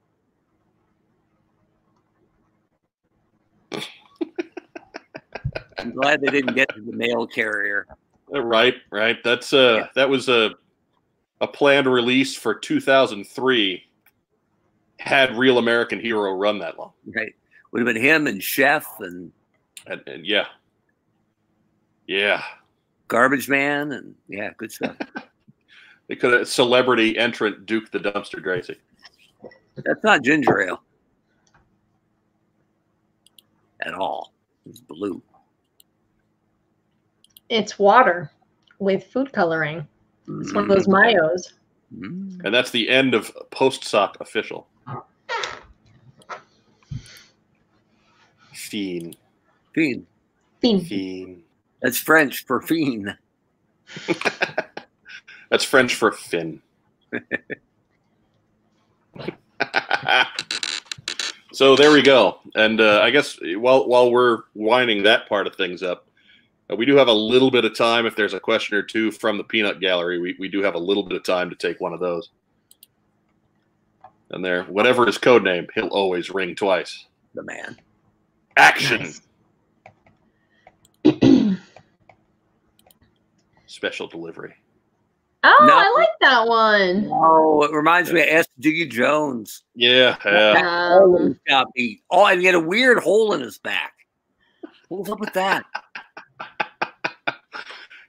I'm glad they didn't get to the mail carrier. Uh, Right, right. That's uh Yeah. that was a a planned release for 2003. Had Real American Hero run that long, Right. Would have been him and Chef and and, and yeah, yeah, Garbage Man and yeah, good stuff. they could have celebrity entrant Duke the Dumpster Gracie. That's not ginger ale at all. It's blue. It's water with food coloring. It's one of those mayos. Mm. And that's the end of post sock official. Fiend, Fiend. Fiend. fiend. That's French for fiend. That's French for fin. so there we go. And uh, I guess while while we're winding that part of things up, uh, we do have a little bit of time. If there's a question or two from the peanut gallery, we, we do have a little bit of time to take one of those. And there, whatever his code name, he'll always ring twice. The man. Action. Nice. Special delivery. Oh, No. I like that one. Oh, it reminds me of S.D. Jones. Yeah, yeah. Um, Always got beat. Oh, and he had a weird hole in his back. What was up with that?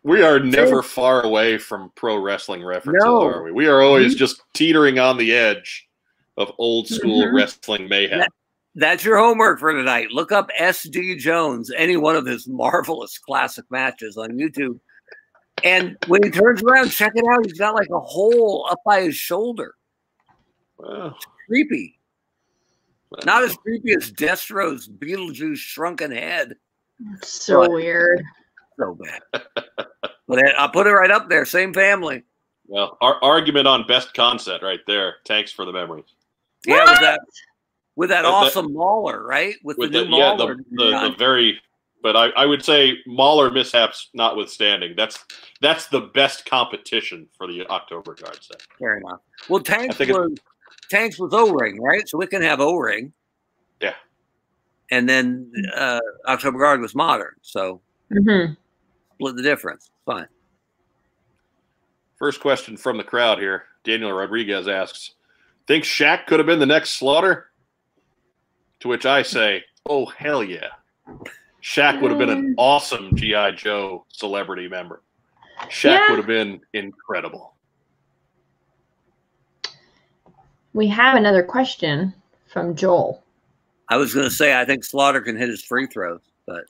We are never far away from pro wrestling references, No. are we? We are always just teetering on the edge of old school Mhm. wrestling mayhem. That- That's your homework for tonight. Look up S.D. Jones, any one of his marvelous classic matches on YouTube. And when he turns around, check it out. He's got like a hole up by his shoulder. Well, Creepy. Not as creepy as Destro's Beetlejuice shrunken head. so What? weird. So bad. but I- I'll put it right up there. Same family. well, our argument on best concept right there. Thanks for the memories. Yeah, with that with that With that- awesome Mauler, right? With, With the the, new yeah, Mauler. the, the, the very, but I, I would say Mauler mishaps notwithstanding, that's that's the best competition for the October guard set. Fair enough. Well, Tanks think it- was Tanks was O ring, right? So we can have O ring. Yeah. And then uh, October Guard was modern, so hmm split the difference. Fine. First question from the crowd here. Daniel Rodriguez asks, "Think Shaq could have been the next Slaughter?" To which I say, "Oh hell yeah!" Shaq would have been an awesome GI Joe celebrity member. Shaq Yeah. would have been incredible. We have another question from Joel. I was going to say I think Slaughter can hit his free throws, but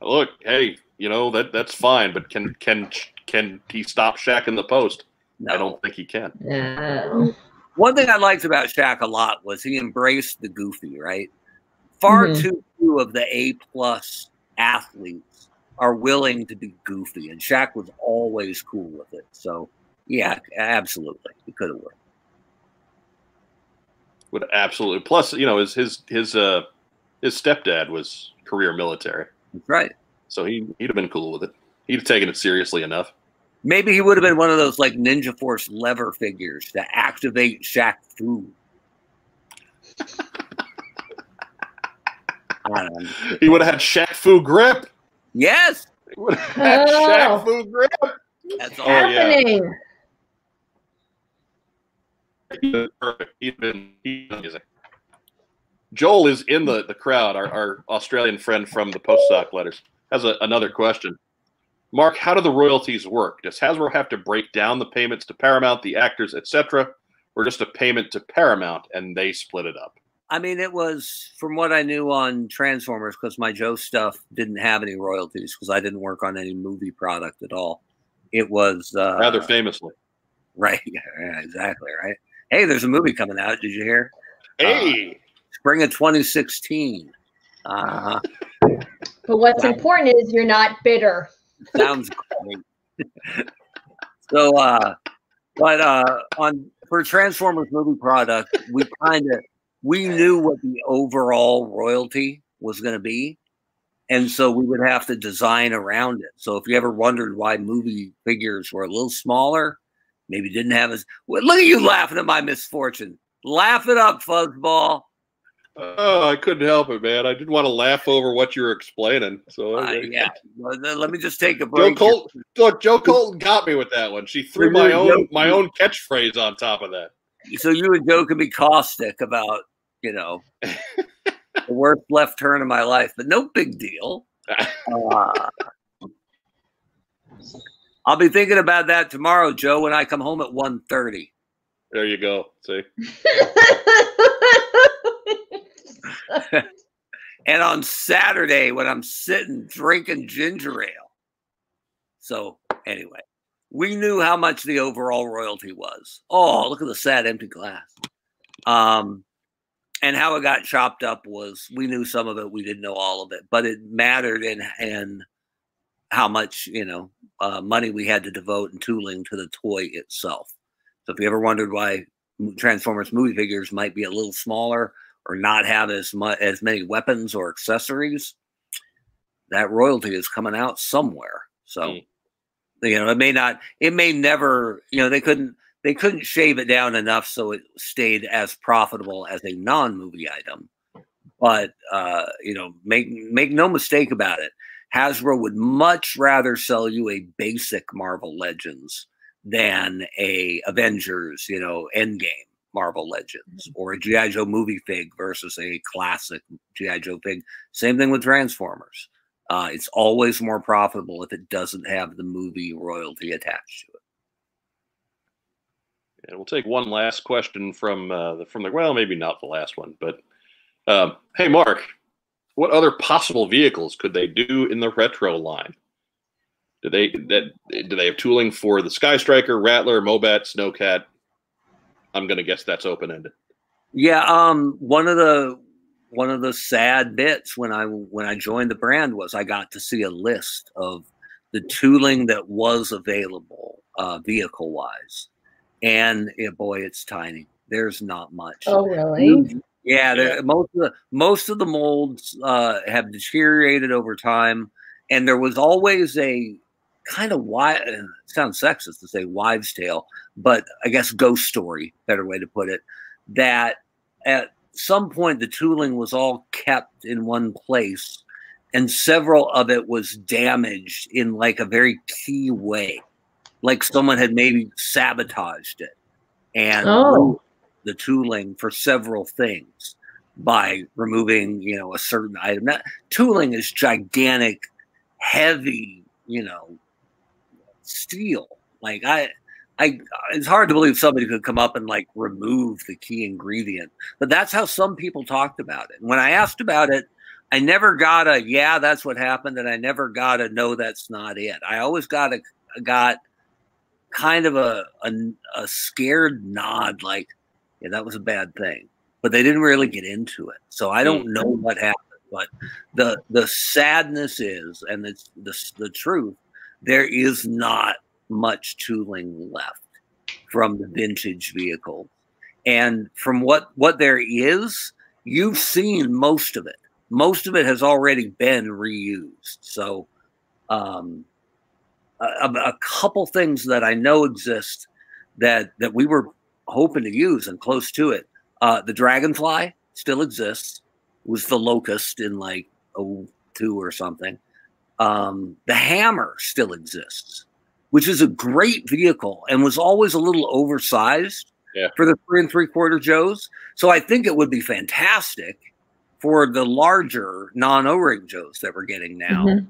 Look, hey, you know that that's fine, but can can can he stop Shaq in the post? no. I don't think he can. No. One thing I liked about Shaq a lot was he embraced the goofy, right? Far Mhm. too few of the A plus athletes are willing to be goofy, and Shaq was always cool with it. So, yeah, absolutely, it could have worked. Would absolutely. Plus, you know, his his his uh his stepdad was career military, That's right. so he he'd have been cool with it. He'd have taken it seriously enough. Maybe he would have been one of those like Ninja Force lever figures to activate Shaq Fu. I don't know. He would have had Shaq Fu grip. Yes, He would have had Oh. Shaq Fu grip. that's all. Oh, yeah. Happening. He'd perfect. He'd been, amazing. Joel is in the, the crowd, our, our Australian friend from the post postdoc letters, has a, another question. Mark, how do the royalties work? Does Hasbro have to break down the payments to Paramount, the actors, etc., or just a payment to Paramount and they split it up? I mean, it was from what I knew on Transformers because my Joe stuff didn't have any royalties because I didn't work on any movie product at all. It was uh, Rather famously. right, yeah, exactly right. Hey, there's a movie coming out. Did you hear? Hey, Spring of 2016. Uh, But what's important is you're not bitter. sounds great. so, uh, but uh, on for Transformers movie product, we kind of we knew what the overall royalty was going to be, and so we would have to design around it. So, if you ever wondered why movie figures were a little smaller, maybe didn't have as well, look at you laughing at my misfortune. Laugh it up, fuzzball. oh, I couldn't help it, man. I didn't want to laugh over what you were explaining. So Uh, yeah, let me just take a break. here. Colton, look, Joe Colton got me with that one. She threw my own my own catchphrase on top of that. so you and Joe can be caustic about, you know, the worst left turn of my life, but no big deal. Uh, I'll be thinking about that tomorrow, Joe, when I come home at 1.30. There you go. See, And on Saturday when I'm sitting drinking ginger ale. So anyway, we knew how much the overall royalty was. Oh, look at the sad empty glass. Um, and how it got chopped up was we knew some of it, we didn't know all of it, but it mattered in in how much you know uh, money we had to devote and tooling to the toy itself. So if you ever wondered why Transformers movie figures might be a little smaller or not have as much as many weapons or accessories, that royalty is coming out somewhere. So Mm. you know, it may not, it may never, you know, they couldn't they couldn't shave it down enough so it stayed as profitable as a non-movie item. But uh, you know, make make no mistake about it, Hasbro would much rather sell you a basic Marvel Legends than a Avengers, you know, Endgame Marvel Legends or a GI Joe movie fig versus a classic GI Joe fig. Same thing with Transformers. Uh, it's always more profitable if it doesn't have the movie royalty attached to it. And we'll take one last question from uh, the from the well, maybe not the last one, but um, hey, Mark, what other possible vehicles could they do in the retro line? Do they that do they have tooling for the Sky Striker, Rattler, Mobat, Snowcat? I'm gonna guess that's open ended. Yeah, um, one of the one of the sad bits when I when I joined the brand was I got to see a list of the tooling that was available uh, vehicle wise, and yeah, boy, it's tiny. There's not much. oh, really? Yeah, Yeah. most of the most of the molds uh, have deteriorated over time, and there was always a kind of. It sounds sexist to say wives' tale, but I guess ghost story, better way to put it. That at some point the tooling was all kept in one place, and several of it was damaged in like a very key way. Like someone had maybe sabotaged it and Oh. the tooling for several things by removing, you know, a certain item. That tooling is gigantic, heavy, you know, steel. Like I, I, it's hard to believe somebody could come up and like remove the key ingredient, but that's how some people talked about it. And when I asked about it, I never got a yeah, that's what happened, and I never got a no, that's not it. I always got a got kind of a a, a scared nod, like yeah, that was a bad thing, but they didn't really get into it. So I don't know what happened, but the the sadness is, and it's the the truth, there is not much tooling left from the vintage vehicle, and from what what there is, you've seen most of it most of it has already been reused. So, um, a, a couple things that I know exist that that we were hoping to use and close to it. Uh, the dragonfly still exists. It was the locust in like 02 or something. Um, the hammer still exists, which is a great vehicle and was always a little oversized Yeah. for the three and three quarter Joes. So I think it would be fantastic for the larger non O-ring Joes that we're getting now, Mhm.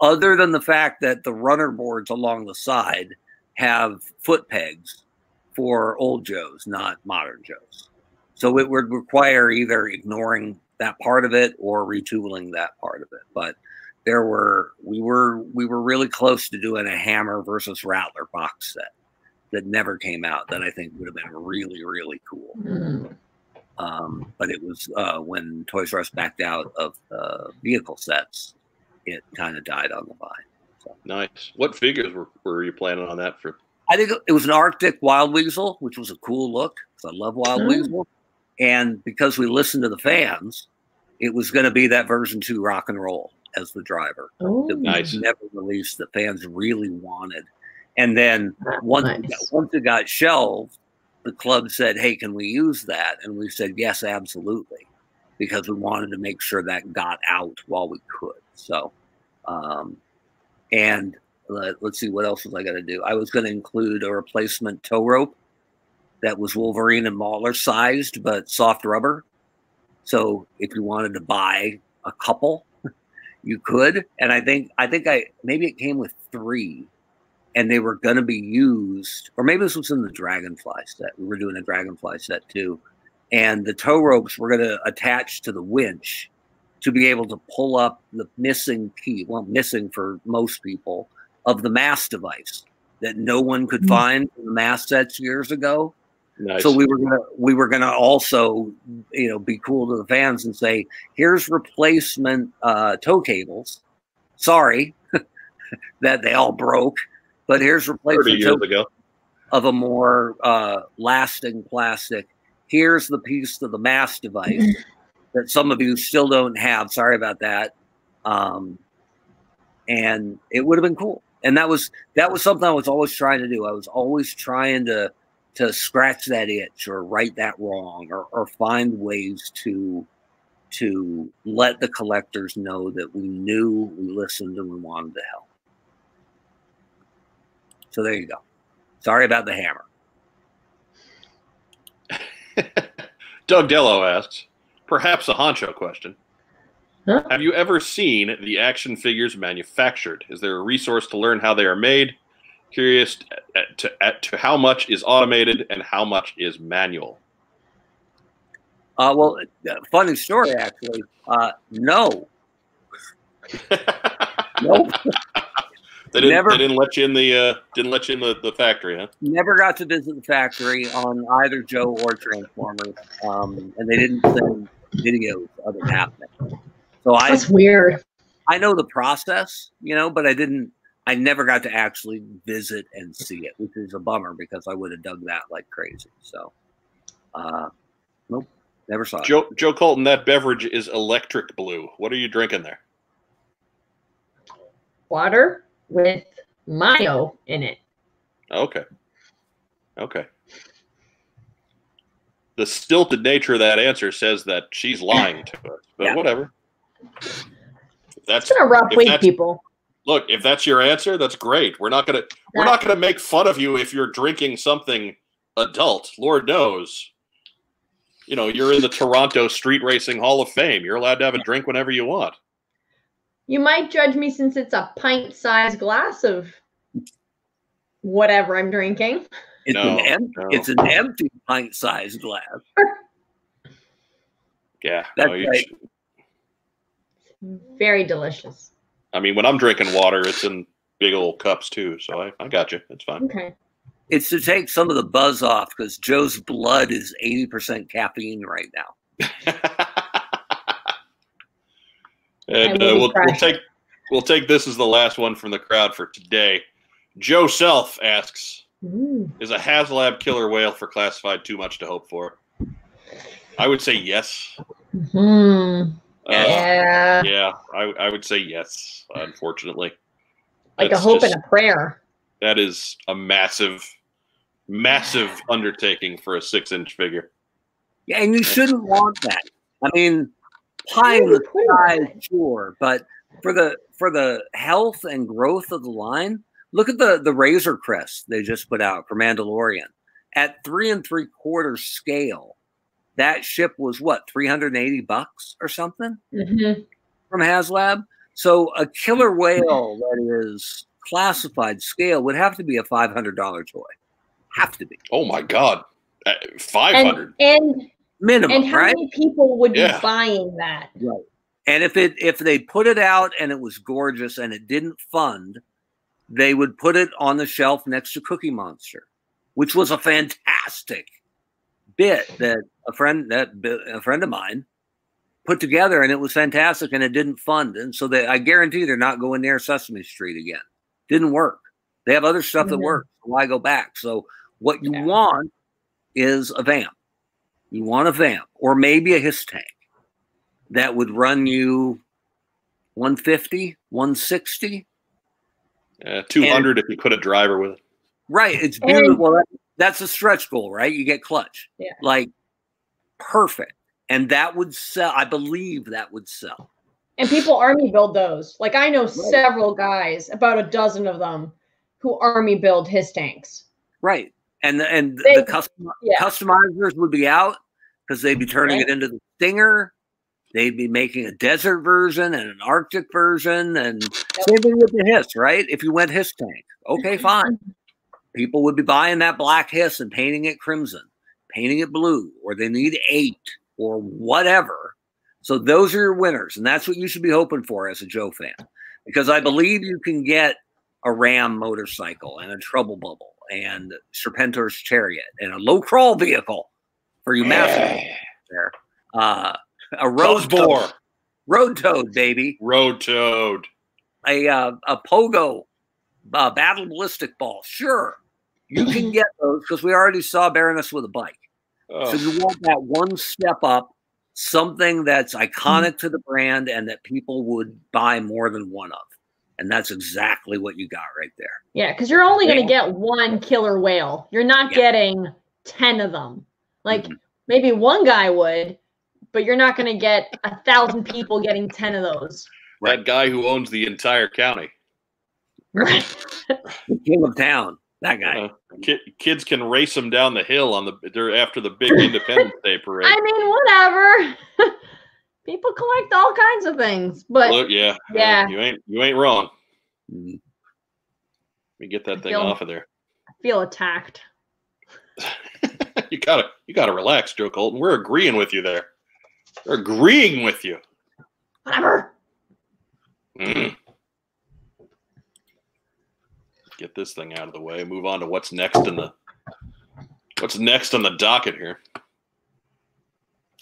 Other than the fact that the runner boards along the side have foot pegs for old Joes, not modern Joes. So it would require either ignoring that part of it or retooling that part of it. But there were we were we were really close to doing a Hammer versus Rattler box set that never came out that I think would have been really really cool. Mm. Um, but it was uh, when Toys R Us backed out of uh, vehicle sets, it kind of died on the vine. Nice. What figures were, were you planning on that for? I think it was an Arctic Wild Weasel, which was a cool look because I love Wild Mm. Weasel. And because we listened to the fans, it was going to be that version two rock and roll as the driver Oh, that we Nice. never released that fans really wanted. And then that's once, it got, once it got shelved, the club said, Hey, can we use that? And we said, Yes, absolutely. Because we wanted to make sure that got out while we could. So, um, and let, let's see, what else was I going to do? I was going to include a replacement tow rope that was Wolverine and Mauler sized, but soft rubber. So if you wanted to buy a couple, you could. And I think, I think I, maybe it came with three and they were going to be used, or maybe this was in the Dragonfly set. We were doing a Dragonfly set too. And the tow ropes were going to attach to the winch to be able to pull up the missing key, well, missing for most people, of the mass device that no one could Mhm. find in the mass sets years ago. Nice. So we were gonna we were gonna also you know be cool to the fans and say here's replacement uh, tow cables. Sorry that they all broke, but here's replacement years ago. of a more uh, lasting plastic. Here's the piece of the mass device that some of you still don't have. Sorry about that. Um, and it would have been cool. And that was that was something I was always trying to do. I was always trying to to scratch that itch or right that wrong or, or find ways to to let the collectors know that we knew we listened and we wanted to help. So there you go. Sorry about the hammer. Doug Dello asks, perhaps a honcho question. Huh? Have you ever seen the action figures manufactured? Is there a resource to learn how they are made? Curious at, to, at, to how much is automated and how much is manual. Uh, well, uh, funny story actually. Uh, no, nope, They didn't. Never- They didn't let you in the. Uh, didn't let you in the, the factory, huh? never got to visit the factory on either Joe or Transformers, um, and they didn't send videos of it happening. So I That's weird. I know the process, you know, but I didn't. I never got to actually visit and see it, which is a bummer because I would have dug that like crazy. So, uh, nope, never saw it. Joe Joe Colton, that beverage is electric blue. What are you drinking there? Water with mayo in it. Okay. Okay. The stilted nature of that answer says that she's lying to us, but Yeah. whatever. That's It's been a rough week, people. look, if that's your answer, that's great. We're not gonna we're not gonna make fun of you if you're drinking something adult. Lord knows. You know, you're in the Toronto Street Racing Hall of Fame. You're allowed to have a drink whenever you want. You might judge me since it's a pint-sized glass of whatever I'm drinking. It's No, an empty, no. it's an empty pint-sized glass. Yeah. That's no, right. sh- Very delicious. I mean, when I'm drinking water, it's in big old cups too. So I, I got you. It's fine. Okay. It's to take some of the buzz off because Joe's blood is 80% caffeine right now. and uh, we'll, we'll take we'll take this as the last one from the crowd for today. Joe Self asks, Ooh. "Is a HasLab killer whale for classified too much to hope for?" I would say yes. Hmm. Uh, yeah. yeah, I, I would say yes. Unfortunately, Like a hope just- and a prayer. that is a massive, massive undertaking for a six-inch figure. Yeah, and you shouldn't want that. I mean, pie in the sky, sure, but for the for the health and growth of the line, look at the the Razor Crest they just put out for Mandalorian at three and three quarter scale. That ship was what 380 bucks or something Mhm. from HasLab. So a killer whale that is classified scale would have to be a five hundred dollar toy. Have to be Oh my God, five hundred And and minimum, and how right? many people would Yeah. be buying that? Right. And if it if they put it out and it was gorgeous and it didn't fund, they would put it on the shelf next to Cookie Monster, which was a fantastic bit that a friend that a friend of mine put together and it was fantastic and it didn't fund and so they I guarantee they're not going near Sesame Street again. Didn't work. They have other stuff that Mhm. works. Why go back? So what you Yeah. want is a vamp. You want a vamp or maybe a Hiss tank that would run you 150, 160. Uh, Two hundred if you put a driver with it. Right. It's And- beautiful. That- That's a stretch goal, right? You get clutch. Yeah. Like perfect. And that would sell. I believe that would sell. And people army build those. Like I know several guys, about a dozen of them, who army build Hiss tanks. Right. And the, and They- the custom, yeah. customizers would be out because they'd be turning Right. it into the Stinger. They'd be making a desert version and an Arctic version, and same thing with the Hiss, right? If you went Hiss tank, okay, mm-hmm. fine. People would be buying that black Hiss and painting it crimson, painting it blue, or they need eight or whatever. So those are your winners, and that's what you should be hoping for as a Joe fan, because I believe you can get a Ram motorcycle and a Trouble Bubble and Serpentor's Chariot and a low crawl vehicle for you master there. Uh, a road toad, Buzz Boar, road toad, baby. road toad. A uh, a pogo, uh, battle ballistic ball. Sure, you can get those because we already saw Baroness with a bike. Oh, So you want that one step up, something that's iconic to the brand and that people would buy more than one of. And that's exactly what you got right there. Yeah, because you're only going to get one killer whale. You're not Yeah. getting 10 of them. Like Mhm. maybe one guy would, but you're not going to get a thousand people getting 10 of those. that guy who owns the entire county. Right. King of town, that guy. Uh, ki- kids can race him down the hill on the dur- after the big Independence Day parade. I mean, whatever. people collect all kinds of things, but Look, yeah, uh, Yeah. you ain't you ain't wrong. Mhm. Let me get that thing feel- off of there. I feel attacked. you gotta you gotta relax, Joe Colton. We're agreeing with you there. We're agreeing with you. Whatever. Mhm. Get this thing out of the way. Move on to what's next in the what's next on the docket here.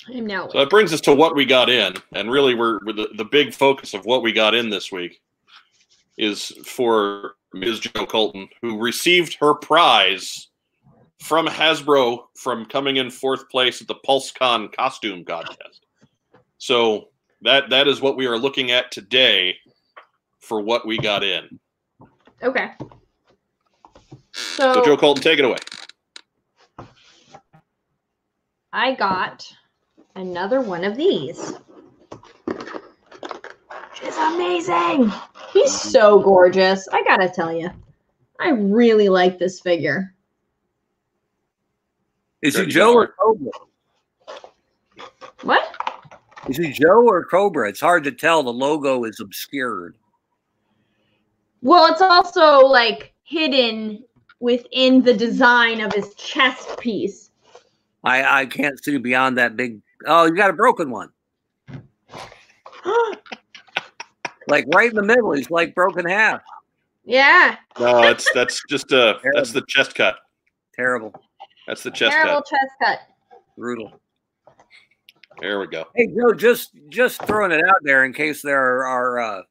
I am now. So that brings us to what we got in, and really, we're, we're the, the big focus of what we got in this week is for Ms. Joe Colton, who received her prize from Hasbro from coming in fourth place at the PulseCon costume contest. So that that is what we are looking at today for what we got in. Okay. So So, Joe Colton, take it away. I got another one of these. Which is amazing. He's mhm. so gorgeous. I gotta tell you, I really like this figure. Is he Good Joe or. Cobra? What? Is he Joe or Cobra? It's hard to tell. The logo is obscured. Well, it's also like hidden within the design of his chest piece. I I can't see beyond that big. Oh, you got a broken one. Like right in the middle. He's like broken half. yeah, No, that's that's just uh that's the chest cut. Terrible. That's the chest cut. terrible cut. chest cut. Brutal. There we go. Hey Joe, just just throwing it out there in case there are uh,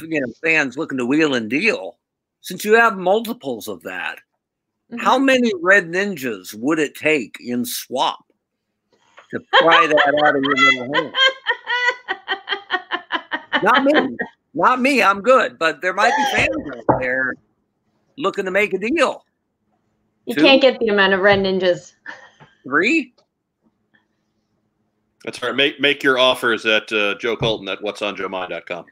you know fans looking to wheel and deal. Since you have multiples of that, how many red ninjas would it take in swap to pry that out of your little hand? Not me. Not me. I'm good. But there might be fans out there looking to make a deal. You Two? can't get the amount of red ninjas. Three? That's right. Make make your offers at uh, Joe Colton at what'sonjoemind.com.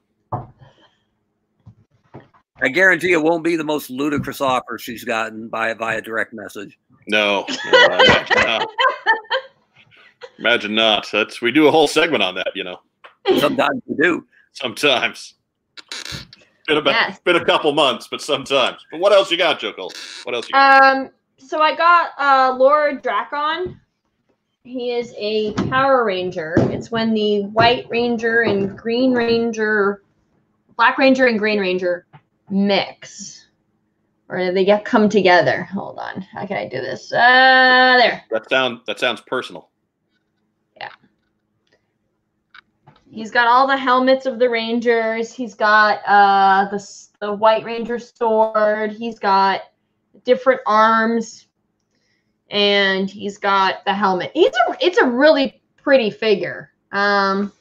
I guarantee it won't be the most ludicrous offer she's gotten by via direct message. No, no, imagine not. Imagine not. That's we do a whole segment on that. You know, Sometimes we do. sometimes. Been about Yes. been a couple months, but sometimes. But what else you got, Joe Colton? What else you got? Um, so I got uh Lord Drakkon. He is a Power Ranger. It's when the White Ranger and Green Ranger, Black Ranger and Green Ranger mix, or they get come together. Hold on, how can I do this? Uh, there. that sound that sounds personal. He's got all the helmets of the Rangers. He's got uh the the White Ranger sword. He's got different arms, and he's got the helmet. He's a it's a really pretty figure. Um,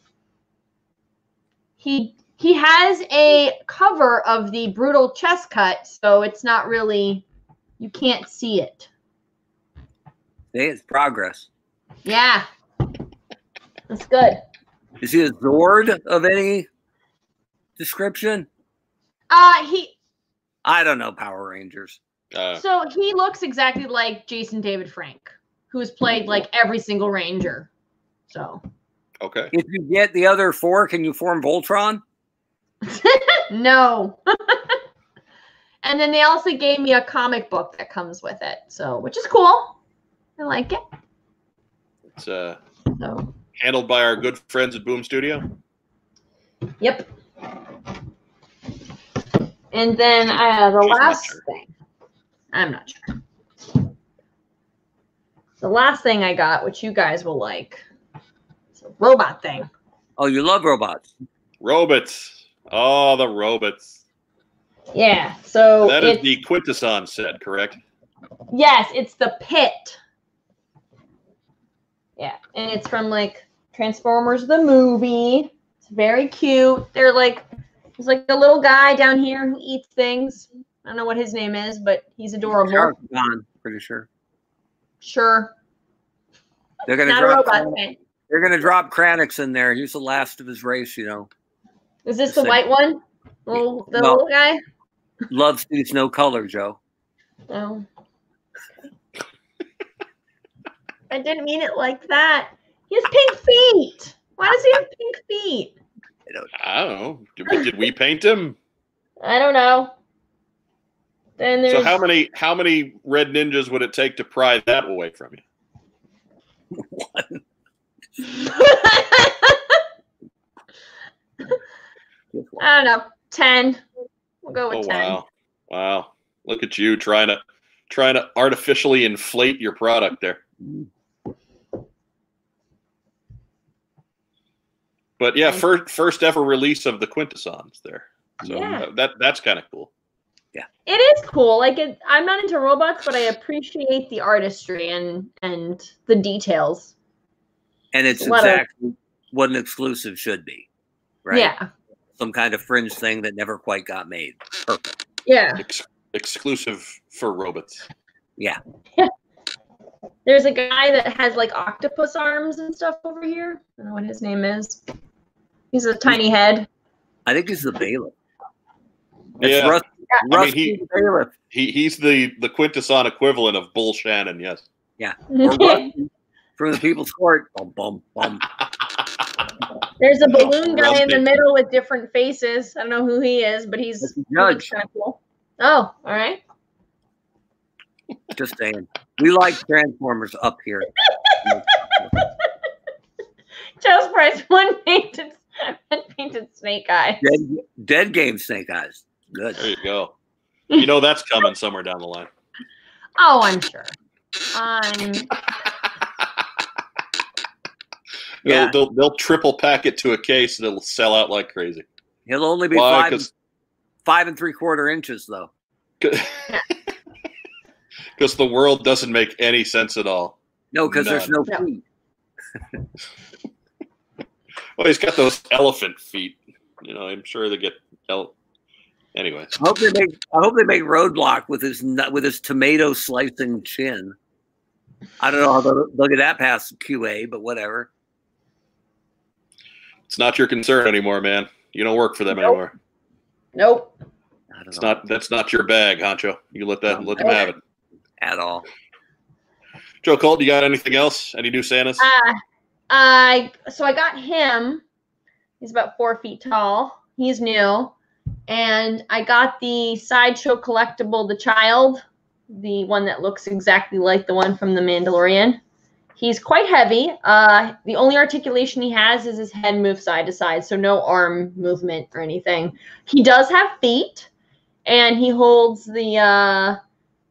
he he has a cover of the brutal chest cut, so it's not really you can't see it. It's progress. Yeah, that's good. Is he a Zord of any description? Uh, he I don't know Power Rangers. Uh, So he looks exactly like Jason David Frank, who's played like every single Ranger. So okay. If you get the other four, can you form Voltron? no. and then they also gave me a comic book that comes with it, so which is cool. I like it. It's uh, So handled by our good friends at Boom Studio. yep. And then uh, the She's last sure. thing, I'm not sure. The last thing I got, which you guys will like, it's a robot thing. Oh, you love robots. Robots. Oh, the robots. Yeah. So That is the Quintesson set, correct? yes, it's the pit. Yeah, and it's from like Transformers the movie. It's very cute. They're like there's like a little guy down here who eats things. I don't know what his name is, but he's adorable. Gone, pretty sure. Sure. They're gonna Not a drop. robot thing. They're gonna drop Kranix in there. He's the last of his race, you know. Is this The the white one? Little, the No. little guy? Love sees no color, Joe. Oh. I didn't mean it like that. He has pink feet. Why does he have pink feet? I don't know. Did we, did we paint him? I don't know. Then there's So how many how many red ninjas would it take to pry that away from you? One. I don't know. Ten. We'll go with Oh ten. wow, wow! Look at you trying to trying to artificially inflate your product there. Mm. But yeah, first first ever release of the Quintessons there. So Yeah. uh, that that's kind of cool. Yeah. It is cool. Like it, I'm not into robots, but I appreciate the artistry and and the details. And it's What a- exactly what an exclusive should be. Right? Yeah. Some kind of fringe thing that never quite got made. Perfect. Yeah. Ex- exclusive for robots. Yeah. There's a guy that has like octopus arms and stuff over here. I don't know what his name is. He's a tiny head. I think he's the bailiff. It's Yeah. Rusty, I mean, he, bailiff. He, he's the the quintesson equivalent of Bull Shannon. Yes. Yeah. From the People's Court. Bum, bum, bum. There's a balloon guy in the middle with different faces. I don't know who he is, but he's That's the he looks judge. kind of cool. Oh, all right. Just saying. We like Transformers up here. Joe's price one painted one painted snake eye. Dead, dead game Snake Eyes. Good. There you go. You know that's coming somewhere down the line. Oh, I'm sure. I'm Yeah. They'll, they'll they'll triple pack it to a case and it'll sell out like crazy. He'll only be Why? five, 'Cause- five and three quarter inches, though. Because the world doesn't make any sense at all. No, because there's no No. Feet. Well, he's got those elephant feet. You know, I'm sure they get. Ele- Anyways, I hope they make. I hope they make Roadblock with his with his tomato slicing chin. I don't know how they'll, they'll get that past QA, but whatever. it's not your concern anymore, man. You don't work for them Nope. anymore. nope. I don't It's know not. That's not your bag, Honcho. You let that. Let them have it. at all. Joe Colt, you got anything else? Any new Santas? Uh, I so I got him. He's about four feet tall. He's new, and I got the sideshow collectible, the child, the one that looks exactly like the one from the Mandalorian. He's quite heavy. Uh, the only articulation he has is his head moves side to side, so no arm movement or anything. He does have feet, and he holds the uh,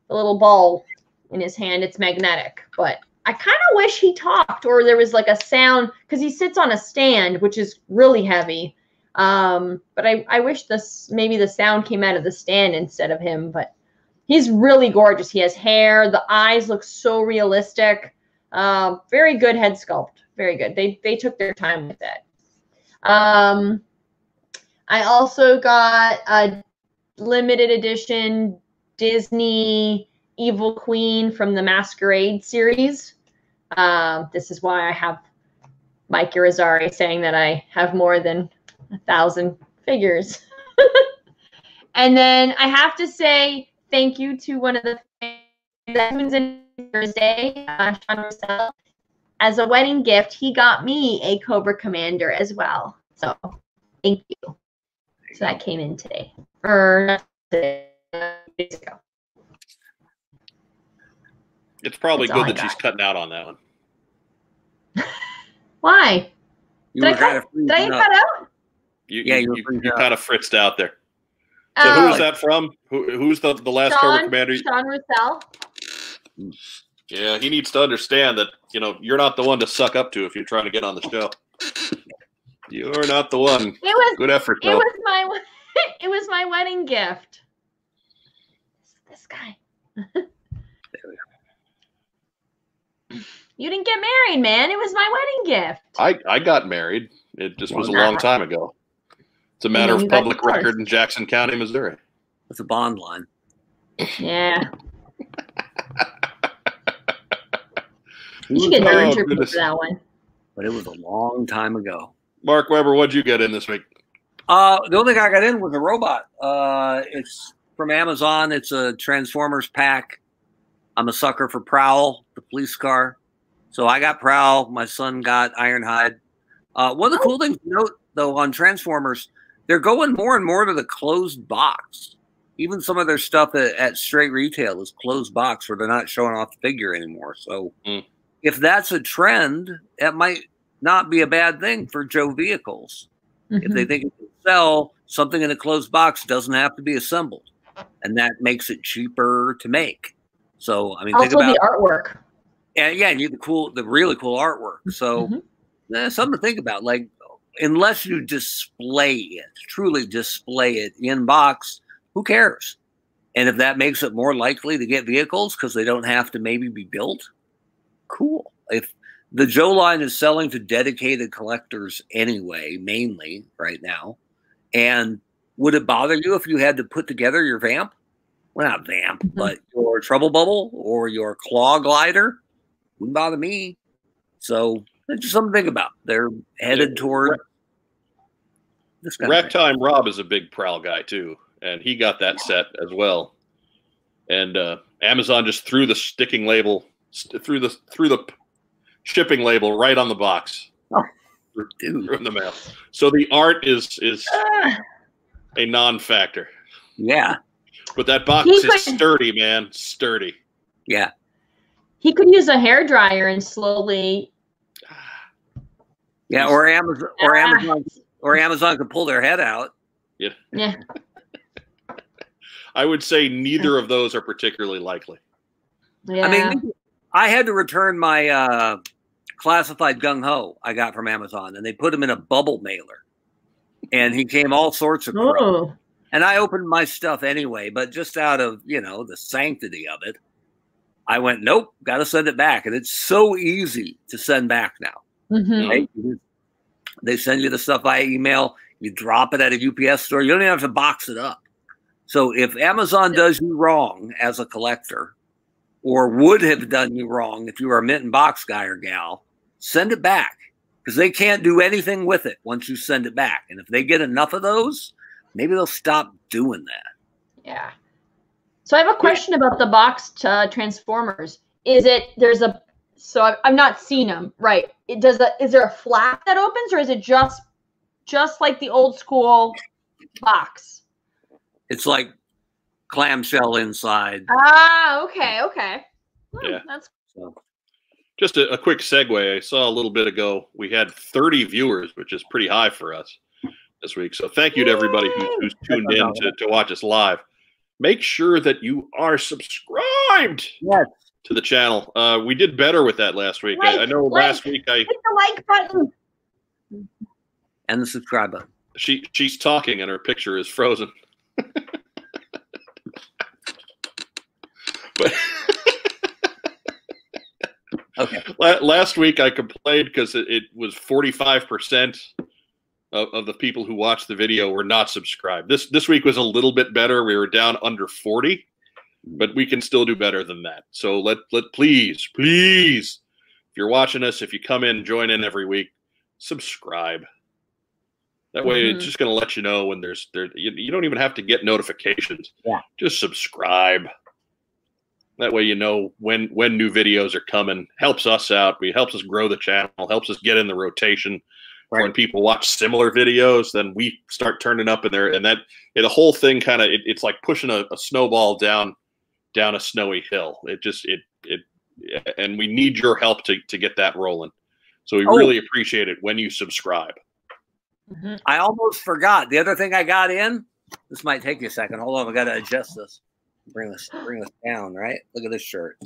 the little ball in his hand. It's magnetic, but I kind of wish he talked or there was like a sound because he sits on a stand, which is really heavy. Um, but I, I wish this maybe the sound came out of the stand instead of him. But he's really gorgeous. He has hair. The eyes look so realistic. Um, very good head sculpt. Very good. They they took their time with it. Um, I also got a limited edition Disney Evil Queen from the Masquerade series. Um, this is why I have Mike Irizarry saying that I have more than a thousand figures. and then I have to say thank you to one of the fans in Thursday, uh, Sean Russell. As a wedding gift, he got me a Cobra Commander as well. So thank you. So that came in today, or not today, uh, days ago. It's probably That's good that she's cutting out on that one. Why? You Did I kind cut- of Did I cut out? You, Yeah, you, you you, freezing you out. kind of fritzed out there. So Um, who is that from? Who, who's the the last Cobra Sean, Commander? Sean Russell. Yeah, he needs to understand that you know you're not the one to suck up to if you're trying to get on the show. You're not the one. It was Good effort, it though. was my it was my wedding gift. This guy. You didn't get married, man. It was my wedding gift. I I got married. It just was a long time ago. It's a matter then of public divorced. record in Jackson County, Missouri. With a bond line. Yeah. You should get a- her Oh, interview for that one. But it was a long time ago. Mark Weber, what'd you get in this week? Uh, the only thing I got in was a robot. Uh, it's from Amazon. It's a Transformers pack. I'm a sucker for Prowl, the police car. So I got Prowl. My son got Ironhide. Uh, one of the cool things to note, though, on Transformers, they're going more and more to the closed box. Even some of their stuff at, at straight retail is closed box where they're not showing off the figure anymore. So Mm. if that's a trend, that might not be a bad thing for Joe vehicles if Mhm. they think it can sell something in a closed box doesn't have to be assembled and that makes it cheaper to make so i mean think also about the artwork. and yeah and you the cool the really cool artwork so Mhm. eh, something to think about like unless you display it truly display it in box who cares and if that makes it more likely to get vehicles because they don't have to maybe be built cool if the Joe line is selling to dedicated collectors anyway, mainly right now. And would it bother you if you had to put together your vamp? Well, not vamp, Mhm. but your trouble bubble or your claw glider? Wouldn't bother me. So it's just something to think about. They're headed Yeah, toward This kind of thing. Ragtime Rob is a big prowl guy too, and he got that set as well. And uh, Amazon just threw the sticking label, st- threw the through the p- shipping label right on the box. Oh, Dude. Threw in the mail. So the art is is Ah, a non-factor, Yeah, but that box He is could- sturdy, man, sturdy. yeah. he could use a hair dryer and slowly. Yeah, or Amazon or Ah, Amazon or Amazon could pull their head out. Yeah. I would say neither of those are particularly likely. Yeah. I mean, I had to return my uh, classified gung ho I got from Amazon, and they put him in a bubble mailer, and he came all sorts of. crap. oh. And I opened my stuff anyway, but just out of you know the sanctity of it, I went, nope, got to send it back, and it's so easy to send back now. Mhm. Right? They send you the stuff via email. You drop it at a UPS store. You don't even have to box it up. So if Amazon does you wrong as a collector, or would have done you wrong if you were a mint and box guy or gal, send it back because they can't do anything with it once you send it back. And if they get enough of those, maybe they'll stop doing that. Yeah. So I have a question about the boxed uh, transformers. Is it there's a so I've, I've not seen them right? It does the is there a flap that opens or is it just just like the old school box? It's like clamshell inside. Ah, okay, okay. Hmm, Yeah. That's So Just a, a quick segue. I saw a little bit ago we had 30 viewers, which is pretty high for us this week. So thank you to everybody who's, who's tuned in to, to watch us live. Make sure that you are subscribed yes, to the channel. Uh, we did better with that last week. I, I know like. last week I hit the like button. and the subscribe button. she she's talking and her picture is frozen. but Okay. Last week I complained because it, it was 45% of, of the people who watched the video were not subscribed. This this week was a little bit better. We were down under 40, but we can still do better than that. So let let please, please, if you're watching us, if you come in, join in every week, subscribe. That way, Mhm. it's just going to let you know when there's there. You, you don't even have to get notifications. Yeah. just subscribe. That way, you know when when new videos are coming. Helps us out. It helps us grow the channel. Helps us get in the rotation. When people watch similar videos, then we start turning up in there, and that the whole thing kind of it, it's like pushing a, a snowball down down a snowy hill. It just it it and we need your help to to get that rolling. So we Oh. really appreciate it when you subscribe. Mhm. I almost forgot. The other thing I got in, this might take you a second. Hold on, I gotta adjust this. Bring this bring this down, right? Look at this shirt.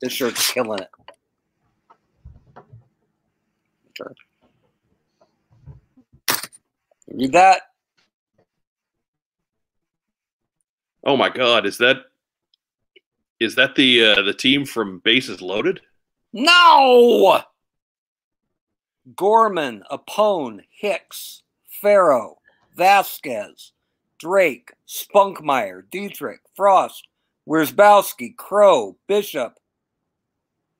This shirt's killing it. Okay. Read that. Oh my God, is that is that the uh, the team from Bases Loaded? No! Gorman, Apone, Hicks, Ferro, Vasquez, Drake, Spunkmeyer, Dietrich, Frost, Wierzbowski, Crowe, Bishop.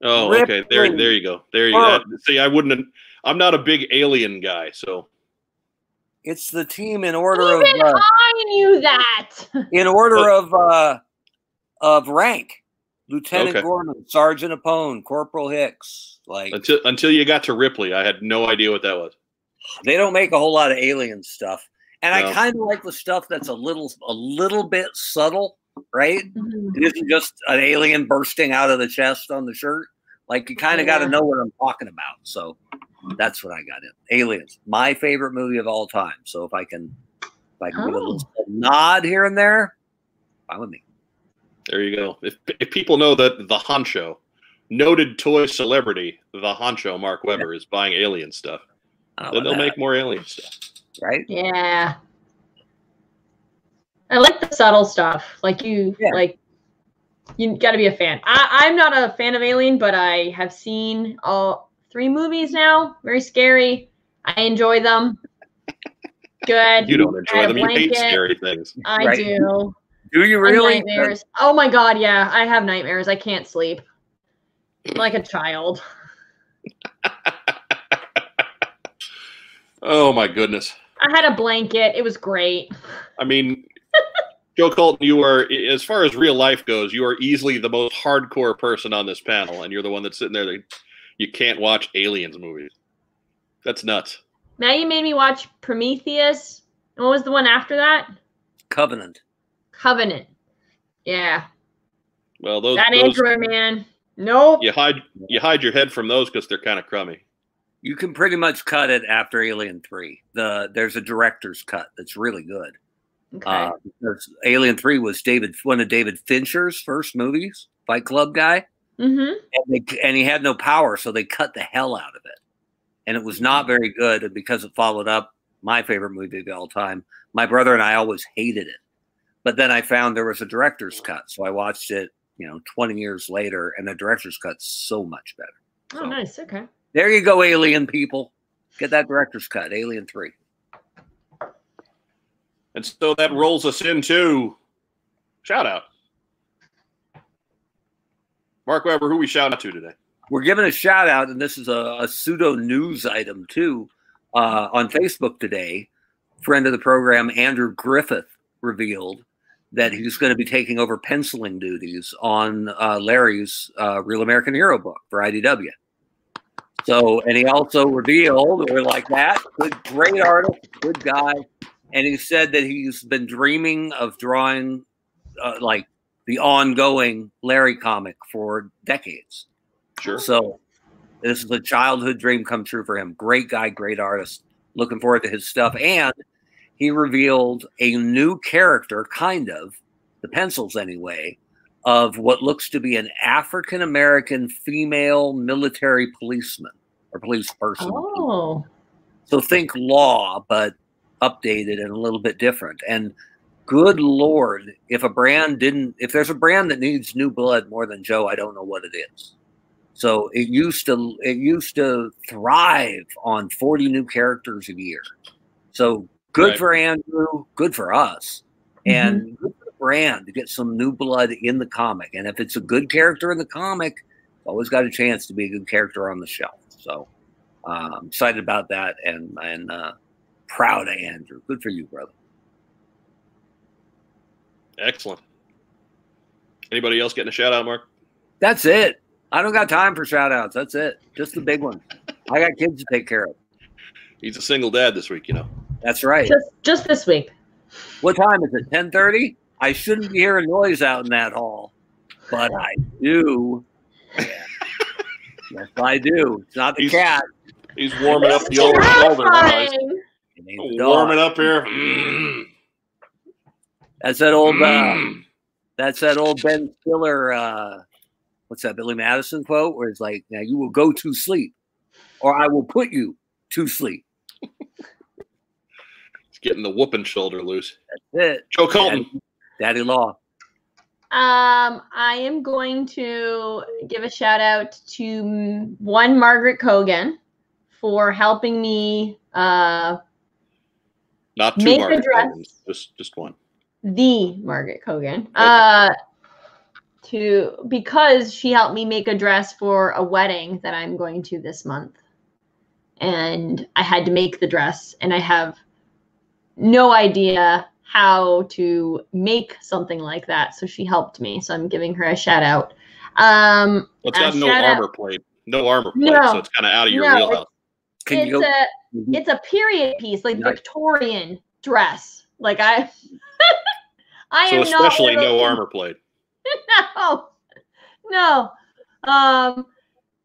Oh, Rip okay. There, there you go. There you go. See, I wouldn't. I'm not a big alien guy, so It's the team in order Even of uh, I knew that. in order But- of uh, of rank. Lieutenant Okay. Gorman, Sergeant Apone, Corporal Hicks. Like until until you got to Ripley, I had no idea what that was. they don't make a whole lot of alien stuff. And I kind of like the stuff that's a little a little bit subtle, right? Mhm. It isn't just an alien bursting out of the chest on the shirt. Like you kind of got to Yeah. know what I'm talking about. So that's what I got in. Aliens, my favorite movie of all time. So if I can, if I can give a little oh. nod here and there, fine with me. There you go. If, if people know that the honcho, noted toy celebrity, the honcho Mark Weber is buying alien stuff, then they'll that, make more alien stuff. right. Yeah. I like the subtle stuff. Like you Yeah. like you got to be a fan. I, I'm not a fan of Alien, but I have seen all three movies now. Very scary. I enjoy them. Good. You don't enjoy them. You hate scary things. I Right. do. Do you And really? Nightmares. Oh my god, yeah. I have nightmares. I can't sleep. Like a child. Oh my goodness. I had a blanket. It was great. I mean, Joe Colton, you are, as far as real life goes, you are easily the most hardcore person on this panel, and you're the one that's sitting there that you can't watch aliens movies. That's nuts. Now you made me watch Prometheus. And what was the one after that? Covenant. Covenant. Yeah. Well, those, that those Android man. Nope. you hide you hide your head from those because they're kind of crummy. You can pretty much cut it after Alien Three. The there's a director's cut that's really good. Okay. Uh, Alien Three was David one of David Fincher's first movies, Fight Club guy, mm-hmm. and, they, and he had no power, so they cut the hell out of it, and it was not very good. And because it followed up my favorite movie of all time, my brother and I always hated it. But then I found there was a director's cut, so I watched it. You know, 20 years later, and the director's cut's so much better. Oh, nice. Okay. There you go, Alien people. Get that director's cut, Alien 3. And so that rolls us into shout out. Mark Weber, who we shout out to today? We're giving a shout out, and this is a, a pseudo news item too. Uh, on Facebook today, friend of the program, Andrew Griffith, revealed that he's going to be taking over penciling duties on uh, Larry's uh, Real American Hero book for IDW. So, and he also revealed, we're like that, good, great artist, good guy. And he said that he's been dreaming of drawing uh, like the ongoing Larry comic for decades. Sure. So, this is a childhood dream come true for him. Great guy, great artist. Looking forward to his stuff. And he revealed a new character, kind of, the pencils anyway, of what looks to be an African American female military policeman or police person. Oh. So think law, but updated and a little bit different. And good lord, if a brand didn't, if there's a brand that needs new blood more than Joe, I don't know what it is. So it used to it used to thrive on 40 new characters a year. So good Right. for Andrew, good for us, and good for the brand to get some new blood in the comic. And if it's a good character in the comic, always got a chance to be a good character on the shelf. So um, excited about that, and and uh, proud of Andrew. Good for you, brother. Excellent. Anybody else getting a shout out, Mark? That's it. I don't got time for shout outs. That's it. Just the big one. I got kids to take care of. He's a single dad this week, you know. That's right. Just just this week. What time is it? Ten thirty. I shouldn't be hearing noise out in that hall, but I do. yes, I do. It's not the He's cat. He's warming up the old shoulder. guys. terrifying. It ain't the Warming up here. Mm. That's that old. Uh, Mm. that's that old Ben Stiller. Uh, what's that Billy Madison quote? Where it's like, "Now you will go to sleep, or I will put you to sleep." He's getting the whooping shoulder loose. That's it. Joe Colton. Daddy, Daddy Law. Um, I am going to give a shout out to one Margaret Kogan for helping me uh Not two Make a Margaret dress. Coltons, Just just one. The Margaret Kogan. Uh to because she helped me make a dress for a wedding that I'm going to this month. And I had to make the dress and I have no idea how to make something like that. So she helped me. So I'm giving her a shout out. Um Well, it's got no shout out- armor plate. No armor plate, No. so it's kind of out of your No, wheelhouse. Can it's you go? a Mhm. it's a period piece, like Nice. Victorian dress. Like I I So am especially one of no those- armor plate. no, no. Um,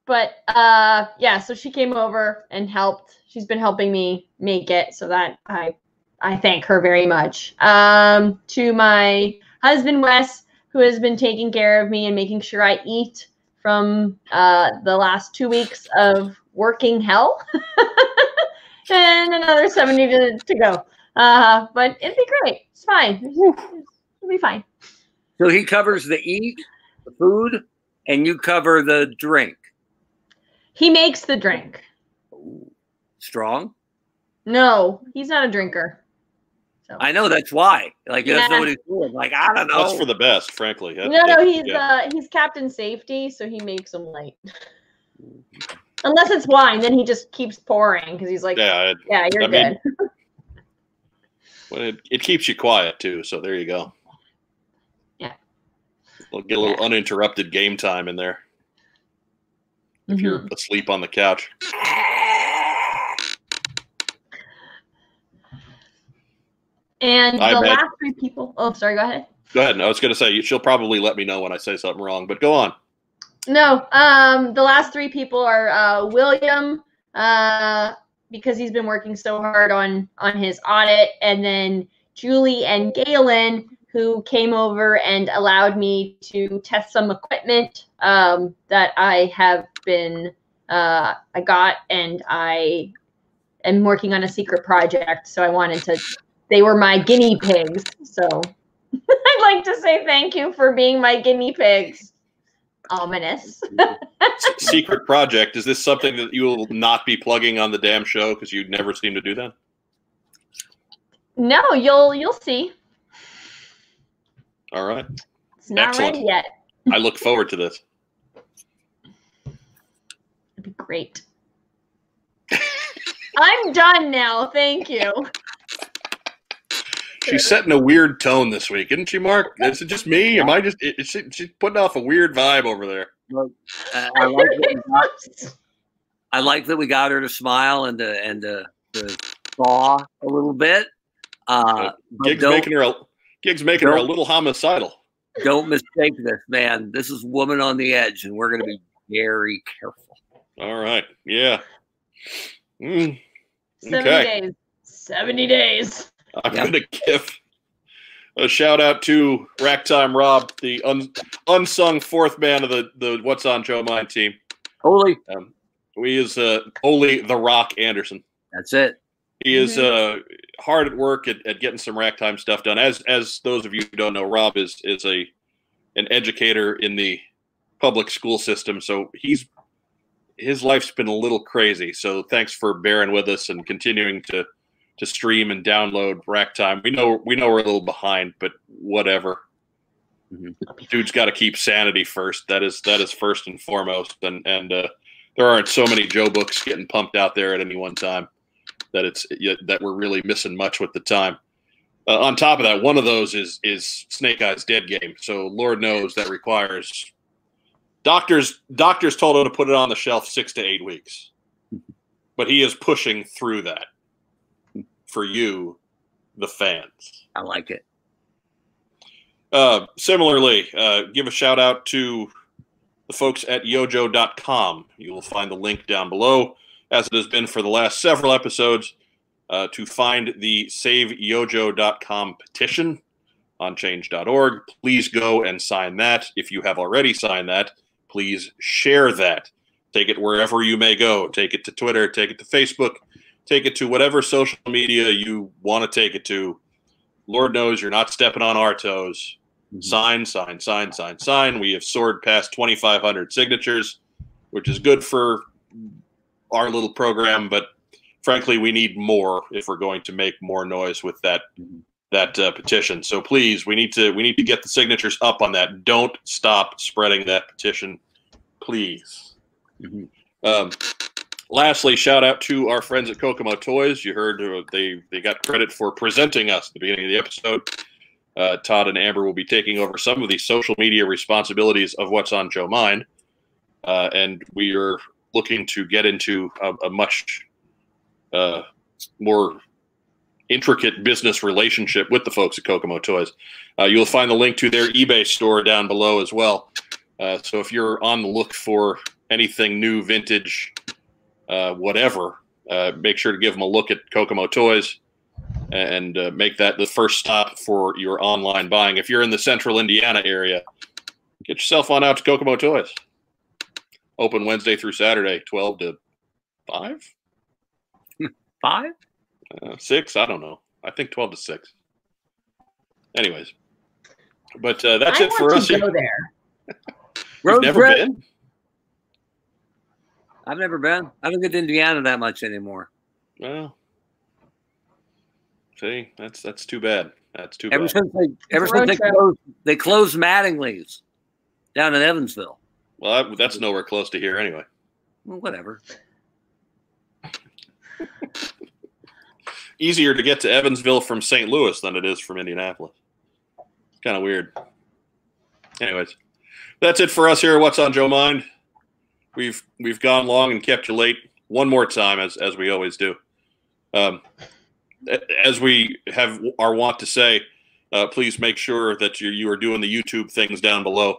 but uh, yeah. So she came over and helped. She's been helping me make it, so that I I thank her very much. Um, to my husband Wes, who has been taking care of me and making sure I eat from uh, the last two weeks of working hell, and another seventy to, to go. Uh, but it'd be great. It's fine. It'll be fine. So he covers the eat, the food, and you cover the drink. He makes the drink. Strong. No, he's not a drinker. So I know that's why. Like Yeah. that's not what he's doing. Like I don't know. That's for the best, frankly. That- no, no, he's yeah. uh he's captain safety, so he makes them light. Unless it's wine, then he just keeps pouring because he's like, yeah, yeah, you're I mean, good. Well, it, it keeps you quiet too. So there you go. Yeah. We'll get a little uninterrupted game time in there if Mhm. you're asleep on the couch. And I the last three people. Oh, sorry. Go ahead. Go ahead. No, I was going to say she'll probably let me know when I say something wrong, but go on. No, um, the last three people are uh, William, uh, because he's been working so hard on on his audit, and then Julie and Galen, who came over and allowed me to test some equipment um, that I have been uh, I got, and I am working on a secret project. So I wanted to. They were my guinea pigs, so I'd like to say thank you for being my guinea pigs. Ominous. Secret project. Is this something that you will not be plugging on the damn show because you never seem to do that? No, you'll you'll see. All right. It's not Excellent. ready yet. I look forward to this. It'd be great. I'm done now. Thank you. She's setting a weird tone this week, isn't she, Mark? Is it just me? Am I just? Is she, she's putting off a weird vibe over there. Uh, I, like that we got, I like that we got her to smile and to and to, to thaw a little bit. Uh, Gig's making her. A, Gig's making her a little homicidal. don't mistake this, man. This is woman on the edge, and we're going to be very careful. All right. Yeah. Mm, 70 Okay. days. 70 days. I'm Yeah. going to give a shout out to Racktime Rob, the un, unsung fourth man of the, the What's on Joe Mind team. Holy, Um, we is uh, Ole the Rock Anderson. that's it. He is uh, hard at work at, at getting some racktime stuff done. As as those of you who don't know, Rob is is a an educator in the public school system, so he's his life's been a little crazy. So thanks for bearing with us and continuing to to stream and download racktime. We know we know we're a little behind, but whatever. Mhm. Dude's got to keep sanity first. That is that is first and foremost. And and uh, there aren't so many Joe books getting pumped out there at any one time that it's that we're really missing much with the time. Uh, on top of that, one of those is is Snake Eyes Dead Game. So Lord knows that requires doctors. Doctors told him to put it on the shelf six to eight weeks, but he is pushing through that for you, the fans. I like it. Uh, similarly, uh, give a shout out to the folks at yojoe.com. You will find the link down below, as it has been for the last several episodes, uh, to find the saveyojoe.com petition on change.org. Please go and sign that. If you have already signed that, please share that. Take it wherever you may go. Take it to Twitter, take it to Facebook, take it to whatever social media you want to take it to. Lord knows you're not stepping on our toes. Sign, sign, sign, sign, sign. We have soared past 2,500 signatures, which is good for our little program, but frankly, we need more if we're going to make more noise with that that uh, petition. So please, we need to we need to get the signatures up on that. Don't stop spreading that petition, please. Mhm. Um, lastly, shout out to our friends at Kokomo Toys. You heard uh, they they got credit for presenting us at the beginning of the episode. Uh, Todd and Amber will be taking over some of the social media responsibilities of what's on Joe Mind, uh, and we are looking to get into a, a much uh, more intricate business relationship with the folks at Kokomo Toys. Uh, you'll find the link to their eBay store down below as well. Uh, so if you're on the look for anything new, vintage, uh, whatever, uh, make sure to give them a look at Kokomo Toys and make that the first stop for your online buying. If you're in the central Indiana area, get yourself on out to Kokomo Toys. Open Wednesday through Saturday, 12 to 5, Five? uh, 6, I don't know. I think 12 to 6. Anyways, but uh, that's I it for want us to here. there. You've Road never trip? been? I've never been. I don't get to Indiana that much anymore. Well, see, that's that's too bad. That's too Ever bad. since they, ever since they closed, they closed Mattingly's down in Evansville. Well, that, that's nowhere close to here anyway. Well, whatever. easier to get to Evansville from St. Louis than it is from Indianapolis. Kind of weird. Anyways, that's it for us here. What's on Joe Mind? We've we've gone long and kept you late one more time, as as we always do. Um, as we have are wont to say, uh, please make sure that you you are doing the YouTube things down below,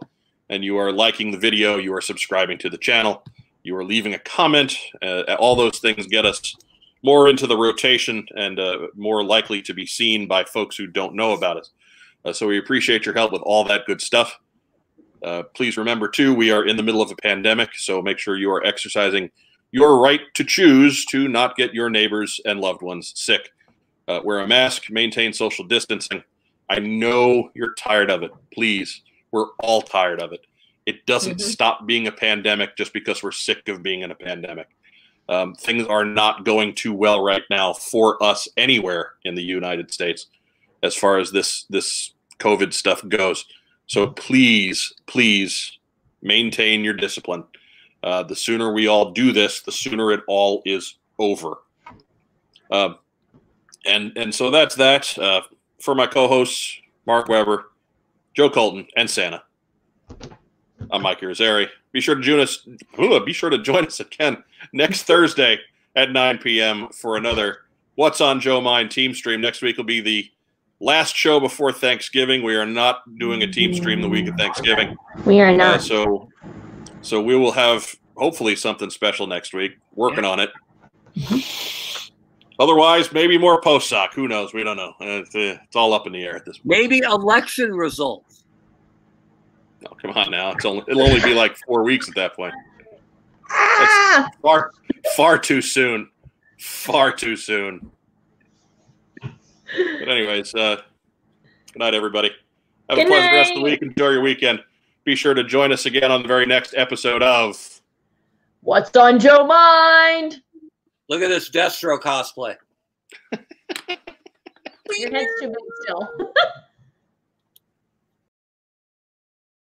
and you are liking the video, you are subscribing to the channel, you are leaving a comment. Uh, all those things get us more into the rotation and uh, more likely to be seen by folks who don't know about us. Uh, so we appreciate your help with all that good stuff. Uh, please remember, too, we are in the middle of a pandemic, so make sure you are exercising your right to choose to not get your neighbors and loved ones sick. Uh, wear a mask, maintain social distancing. I know you're tired of it. Please, we're all tired of it. It doesn't mm-hmm. stop being a pandemic just because we're sick of being in a pandemic. Um, things are not going too well right now for us anywhere in the United States as far as this this COVID stuff goes. So please, please maintain your discipline. Uh, the sooner we all do this, the sooner it all is over. Uh, and and so that's that uh, for my co-hosts Mark Weber, Joe Colton, and Santa. I'm Mike Irizarry. Be sure to join us. Be sure to join us again next Thursday at 9 p.m. for another What's on Joe Mind team stream. Next week will be the last show before Thanksgiving. We are not doing a team stream the week of Thanksgiving. We are not. Uh, so, so we will have hopefully something special next week. Working on it. Otherwise, maybe more post sock. Who knows? We don't know. It's, uh, it's, all up in the air at this point. Maybe election results. No, come on now. It's only it'll only be like four weeks at that point. That's far far too soon. Far too soon. But anyways, uh, good night, everybody. Have good a pleasant night. rest of the week. Enjoy your weekend. Be sure to join us again on the very next episode of What's on Joe Mind? Look at this Destro cosplay. Your head's too big still.